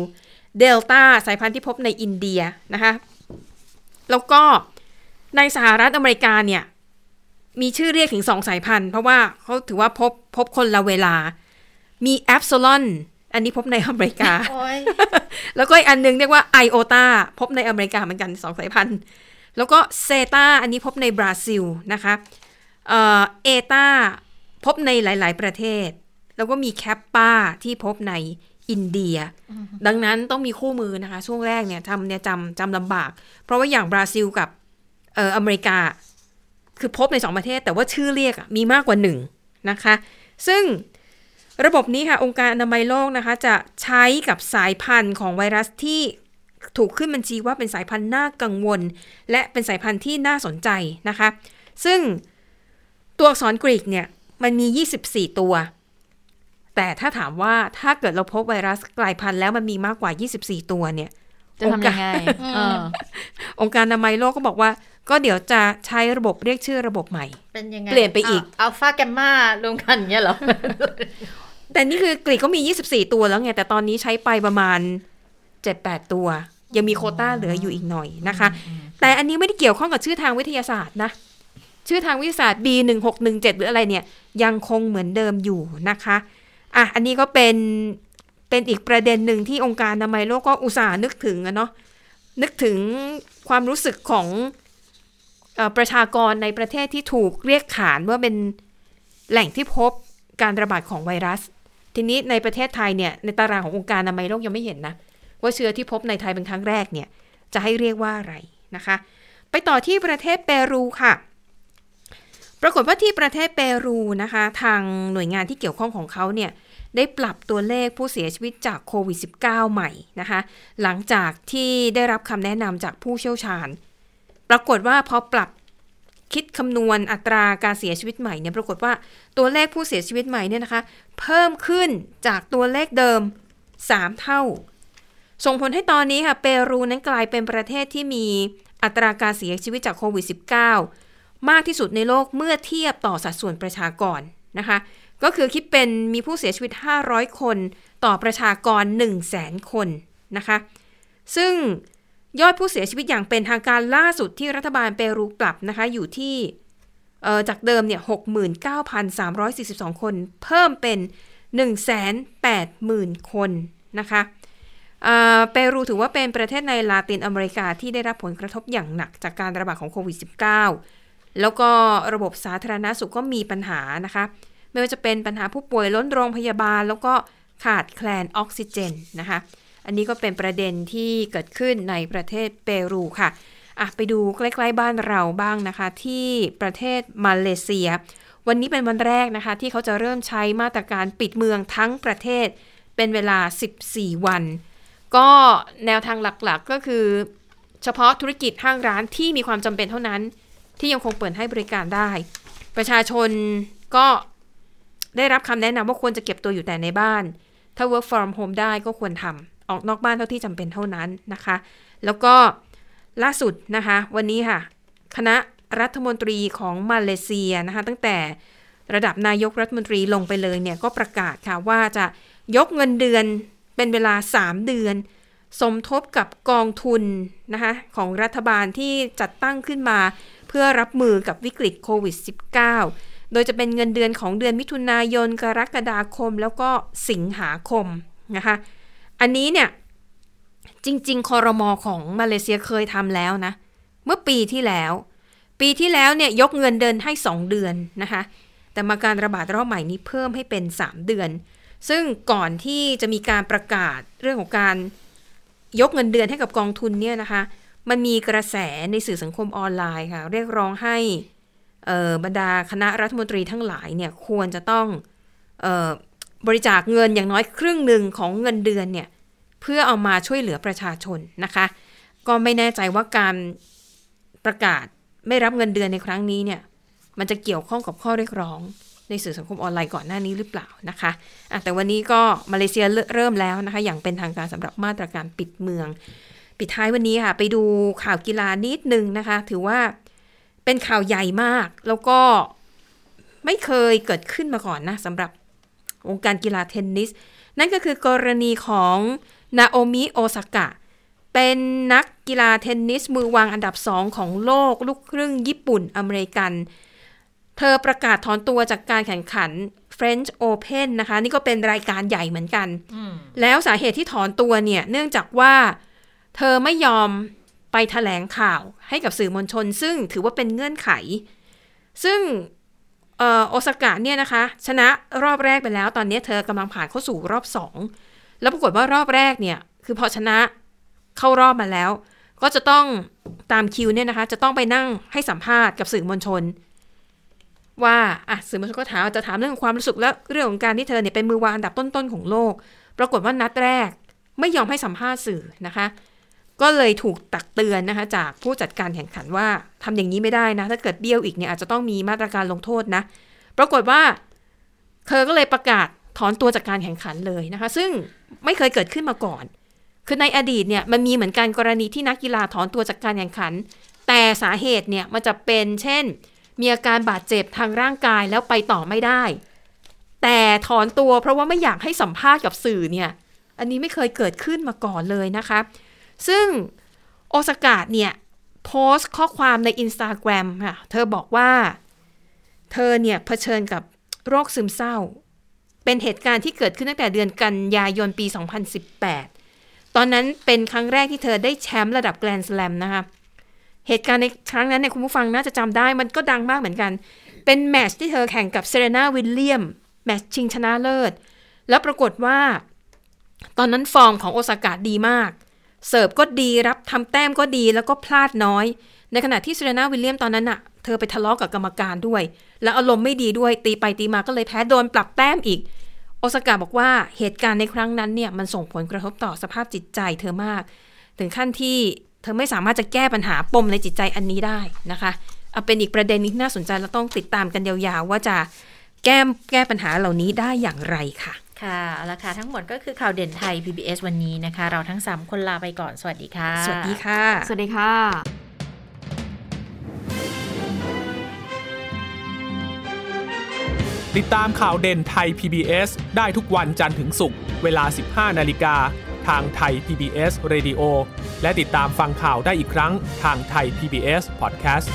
เดลต้าสายพันธุ์ที่พบในอินเดียนะคะ แล้วก็ในสหรัฐอเมริกาเนี่ย มีชื่อเรียกถึงสองสายพันธุ์ เพราะว่าเขาถือว่าพบพบคนละเวลา มีเอปไซลอน อันนี้พบในอเมริกาโอ้ยแล้วก็อีกอันหนึ่งเรียกว่าไอโอตาพบในอเมริกาเหมือนกันสองสายพันธุ์ แล้วก็เซตาอันนี้พบในบราซิลนะคะเอ่อเอตาพบในหลาย ๆ ประเทศ แล้วก็มีแคปปาที่พบในอินเดีย ดังนั้นต้องมีคู่มือนะคะ ช่วงแรกเนี่ยทำเนี่ยจำจำลำบาก เพราะว่าอย่างบราซิลกับเอออเมริกา คือพบในสองประเทศ แต่ว่าชื่อเรียกอะมีมากกว่าหนึ่งนะคะ ซึ่ง ระบบนี้ค่ะ องค์การอนามัยโลกนะคะ จะใช้กับสายพันธุ์ของไวรัสที่ถูกขึ้นบัญชีว่าเป็นสายพันธุ์น่ากังวล และเป็นสายพันธุ์ที่น่าสนใจนะคะ ซึ่งตัวอักษรกรีกเนี่ยมันมี 24 ตัว แต่ถ้าถามว่าถ้าเกิดเราพบไวรัสกลายพันธุ์แล้วมันมีมากกว่า 24 ตัวเนี่ยจะทำยังไงองค์การเออองค์การอนามัยโลกก็บอกว่า ก็เดี๋ยวจะใช้ระบบเรียกชื่อระบบใหม่ เป็นยังไง เปลี่ยนไปอีกอัลฟาแกมมารวมกันอย่างเงี้ยเหรอ แต่นี่คือกรีกก็มี 24 ตัวแล้วไง แต่ตอนนี้ใช้ไปประมาณ 7-8 ตัว ยังมีโควต้าเหลืออยู่อีกหน่อยนะคะ แต่อันนี้ไม่ได้เกี่ยวข้องกับชื่อทางวิทยาศาสตร์นะ ชื่อทางวิทยาศาสตร์ B1617 หรืออะไรเนี่ย ยังคงเหมือนเดิมอยู่นะคะอะอันนี้ก็เป็นเป็นอีกประเด็นหนึ่งที่องค์การอนามัยโลกก็อุตส่าห์นึกถึงอะเนาะนึกถึงความรู้สึกของเออประชากรในประเทศที่ถูกเรียกขานว่าเป็นแหล่งที่พบการระบาดของไวรัส ทีนี้ในประเทศไทยเนี่ยในตารางขององค์การอนามัยโลกยังไม่เห็นนะ ว่าเชื้อที่พบในไทยเป็นครั้งแรกเนี่ยจะให้เรียกว่าอะไรนะคะ ไปต่อที่ประเทศเปรูค่ะ ปรากฏว่าที่ประเทศเปรูนะคะ ทางหน่วยงานที่เกี่ยวข้องของเขาเนี่ยได้ปรับตัวเลขผู้เสียชีวิตจากโควิด -19 ใหม่นะคะ หลังจากที่ได้รับคำแนะนำจากผู้เชี่ยวชาญ ปรากฏว่าพอปรับ คิดคำนวณอัตราการเสียชีวิตใหม่เนี่ยปรากฏว่าตัวเลขผู้เสียชีวิตใหม่เนี่ยนะคะ เพิ่มขึ้นจากตัวเลขเดิม 3 เท่า ส่งผลให้ตอนนี้ค่ะเปรูนั้นกลายเป็นประเทศที่มีอัตราการเสียชีวิตจากโควิด -19 มากที่สุดในโลกเมื่อเทียบต่อสัดส่วนประชากรนะคะ ก็คือคิดเป็นมีผู้เสียชีวิต 500 คน ต่อประชากร 1 0 0 0 0แสนคนนะคะ ซึ่ง ยอดผู้เสียชีวิตอย่างเป็นทางการล่าสุดที่รัฐบาลเปรูปรับนะคะอยู่ที่จากเดิมเนี่ย69,342 คน เพิ่มเป็น 180,000 คนนะคะเปรูถือว่าเป็นประเทศในลาตินอเมริกาที่ได้รับผลกระทบอย่างหนักจากการระบาดของโควิด -19 แล้วก็ระบบสาธารณาสุขก็มีปัญหานะคะ ไม่ว่าจะเป็นปัญหาผู้ป่วยล้นโรงพยาบาล แล้วก็ขาดแคลนออกซิเจนนะคะ อันนี้ก็เป็นประเด็นที่เกิดขึ้นในประเทศเปรูค่ะอะไปดูใกล้ๆบ้านเราบ้างนะคะ ที่ประเทศมาเลเซีย วันนี้เป็นวันแรกนะคะ ที่เขาจะเริ่มใช้มาตรการปิดเมืองทั้งประเทศ เป็นเวลา 14 วัน ก็แนวทางหลักๆก็คือ เฉพาะธุรกิจห้างร้านที่มีความจำเป็นเท่านั้น ที่ยังคงเปิดให้บริการได้ ประชาชนก็ได้รับคำแนะนำว่าควรจะเก็บตัวอยู่แต่ในบ้าน ถ้า work from home ได้ก็ควรทำ ออกนอกบ้านเท่าที่จำเป็นเท่านั้นนะคะ แล้วก็ล่าสุดนะคะ วันนี้ค่ะ คณะรัฐมนตรีของมาเลเซียนะคะ ตั้งแต่ระดับนายกรัฐมนตรีลงไปเลยเนี่ยก็ประกาศค่ะว่าจะยกเงินเดือนเป็นเวลา 3 เดือน สมทบกับกองทุนนะคะของรัฐบาลที่จัดตั้งขึ้นมา เพื่อรับมือกับวิกฤตโควิด -19 โดยจะเป็นเงินเดือนของเดือนมิถุนายน กรกฎาคม แล้วก็สิงหาคมนะคะ อันนี้เนี่ยจริง ๆ คอรมอของมาเลเซียเคยทำแล้วนะ เมื่อปีที่แล้ว ปีที่แล้วเนี่ยยกเงินเดือนให้ 2 เดือนนะคะ แต่มาการระบาดรอบใหม่นี้เพิ่มให้เป็น 3 เดือน ซึ่งก่อนที่จะมีการประกาศเรื่องของการยกเงินเดือนให้กับกองทุนเนี่ยนะคะ มันมีกระแสในสื่อสังคมออนไลน์ค่ะ เรียกร้องให้บรรดาคณะรัฐมนตรีทั้งหลายเนี่ยควรจะต้องออ บริจาคเงินอย่างน้อยครึ่งหนึ่งของเงินเดือนเนี่ยเพื่อเอามาช่วยเหลือประชาชนนะคะ ก็ไม่แน่ใจว่าการประกาศไม่รับเงินเดือนในครั้งนี้เนี่ยมันจะเกี่ยวข้องกับข้อเรียกร้อง ในสื่อสังคมออนไลน์ก่อนหน้านี้หรือเปล่านะคะะแต่วันนี้ก็มาเลเซียเริ่มแล้วนะคะ อย่างเป็นทางการสำหรับมาตรการปิดเมือง ปิดท้ายวันนี้ค่ะ ไปดูข่าวกีฬานิดนึงนะคะ ถือว่าเป็นข่าวใหญ่มากแล้วก็ไม่เคยเกิดขึ้นมาก่อนนะสำหรับ วงการกีฬาเทนนิส นั่นก็คือกรณีของนาโอมิโอซากะเป็นนักกีฬาเทนนิสมือวางอันดับสองของโลกลูกครึ่งญี่ปุ่นอเมริกัน เธอประกาศถอนตัวจากการแข่งขัน French Open นะคะ นี่ก็เป็นรายการใหญ่เหมือนกัน แล้วสาเหตุที่ถอนตัวเนี่ย เนื่องจากว่าเธอไม่ยอมไปถแถลงข่าวให้กับสื่อมวลชน ซึ่งถือว่าเป็นเงื่อนไข ซึ่ง โอซากะเนี่ยนะคะ ชนะรอบแรกไปแล้ว ตอนนี้เธอกำลังผ่านเข้าสู่รอบสองแล้วปรากฏว่ารอบแรกเนี่ย คือพอชนะเข้ารอบมาแล้ว ก็จะต้องตามคิวเนี่ยนะคะ จะต้องไปนั่งให้สัมภาษณ์กับสื่อมวลชน ว่าอะสื่อมวลชนก็ถามจะถามเรื่องของความรู้สึกและเรื่องของการที่เธอเนี่ยเป็นมือวางอันดับต้นๆของโลก ปรากฏว่านัดแรกไม่ยอมให้สัมภาษณ์สื่อนะคะ ก็เลยถูกตักเตือนนะคะจากผู้จัดการแข่งขันว่าทำอย่างนี้ไม่ได้นะ ถ้าเกิดเบี้ยวอีกเนี่ยอาจจะต้องมีมาตรการลงโทษนะ ปรากฏว่าเธอก็เลยประกาศถอนตัวจากการแข่งขันเลยนะคะ ซึ่งไม่เคยเกิดขึ้นมาก่อน คือในอดีตเนี่ยมันมีเหมือนกันกรณีที่นักกีฬาถอนตัวจากการแข่งขัน แต่สาเหตุเนี่ยมันจะเป็นเช่น มีอาการบาดเจ็บทางร่างกายแล้วไปต่อไม่ได้ แต่ถอนตัวเพราะว่าไม่อยากให้สัมภาษณ์กับสื่อเนี่ย อันนี้ไม่เคยเกิดขึ้นมาก่อนเลยนะคะ ซึ่งโอสากาดเนี่ยโพสต์ข้อความใน Instagram ค่ะ เธอบอกว่า เธอเนี่ยเผชิญกับโรคซึมเศร้า เป็นเหตุการณ์ที่เกิดขึ้นตั้งแต่เดือนกันยายนปี 2018 ตอนนั้นเป็นครั้งแรกที่เธอได้แชมป์ระดับแกรนด์สแลมนะคะ เหตุการณ์ในครั้งนั้นเนี่ยคุณผู้ฟังน่าจะจำได้มันก็ดังมากเหมือนกัน เป็นแมตช์ที่เธอแข่งกับเซเรนาวิลเลียมแมตช์ชิงชนะเลิศ แล้วปรากฏว่า ตอนนั้นฟอร์มของโอซากะดีมากเเสิร์ฟก็ดีรับทำแต้มก็ดีแล้วก็พลาดน้อย ในขณะที่เซเรนาวิลเลียมตอนนั้นอะเธอไปทะเลาะกับกรรมการด้วย แล้วอารมณ์ไม่ดีด้วยตีไปตีมาก็เลยแพ้โดนปรับแต้มอีก โอซากะบอกว่าเหตุการณ์ในครั้งนั้นเนี่ยมันส่งผลกระทบต่อสภาพจิตใจเธอมาก ถึงขั้นที่เธอไม่สามารถจะแก้ปัญหาปมในจิตใจอันนี้ได้นะคะเอาเป็นอีกประเด็นที่น่าสนใจและต้องติดตามกันยาวๆ ว่าจะแก้แก้ปัญหาเหล่านี้ได้อย่างไรค่ะ ค่ะเอาละค่ะทั้งหมดก็คือข่าวเด่นไทย PBS วันนี้นะคะ เราทั้ง 3 คนลาไปก่อน สวัสดีค่ะ สวัสดีค่ะ สวัสดีค่ะ ติดตามข่าวเด่นไทย PBS ได้ทุกวันจันทร์ถึงศุกร์เวลา 15 นาฬิกา ทางไทย PBS Radio และติดตามฟังข่าวได้อีกครั้งทางไทย PBS Podcast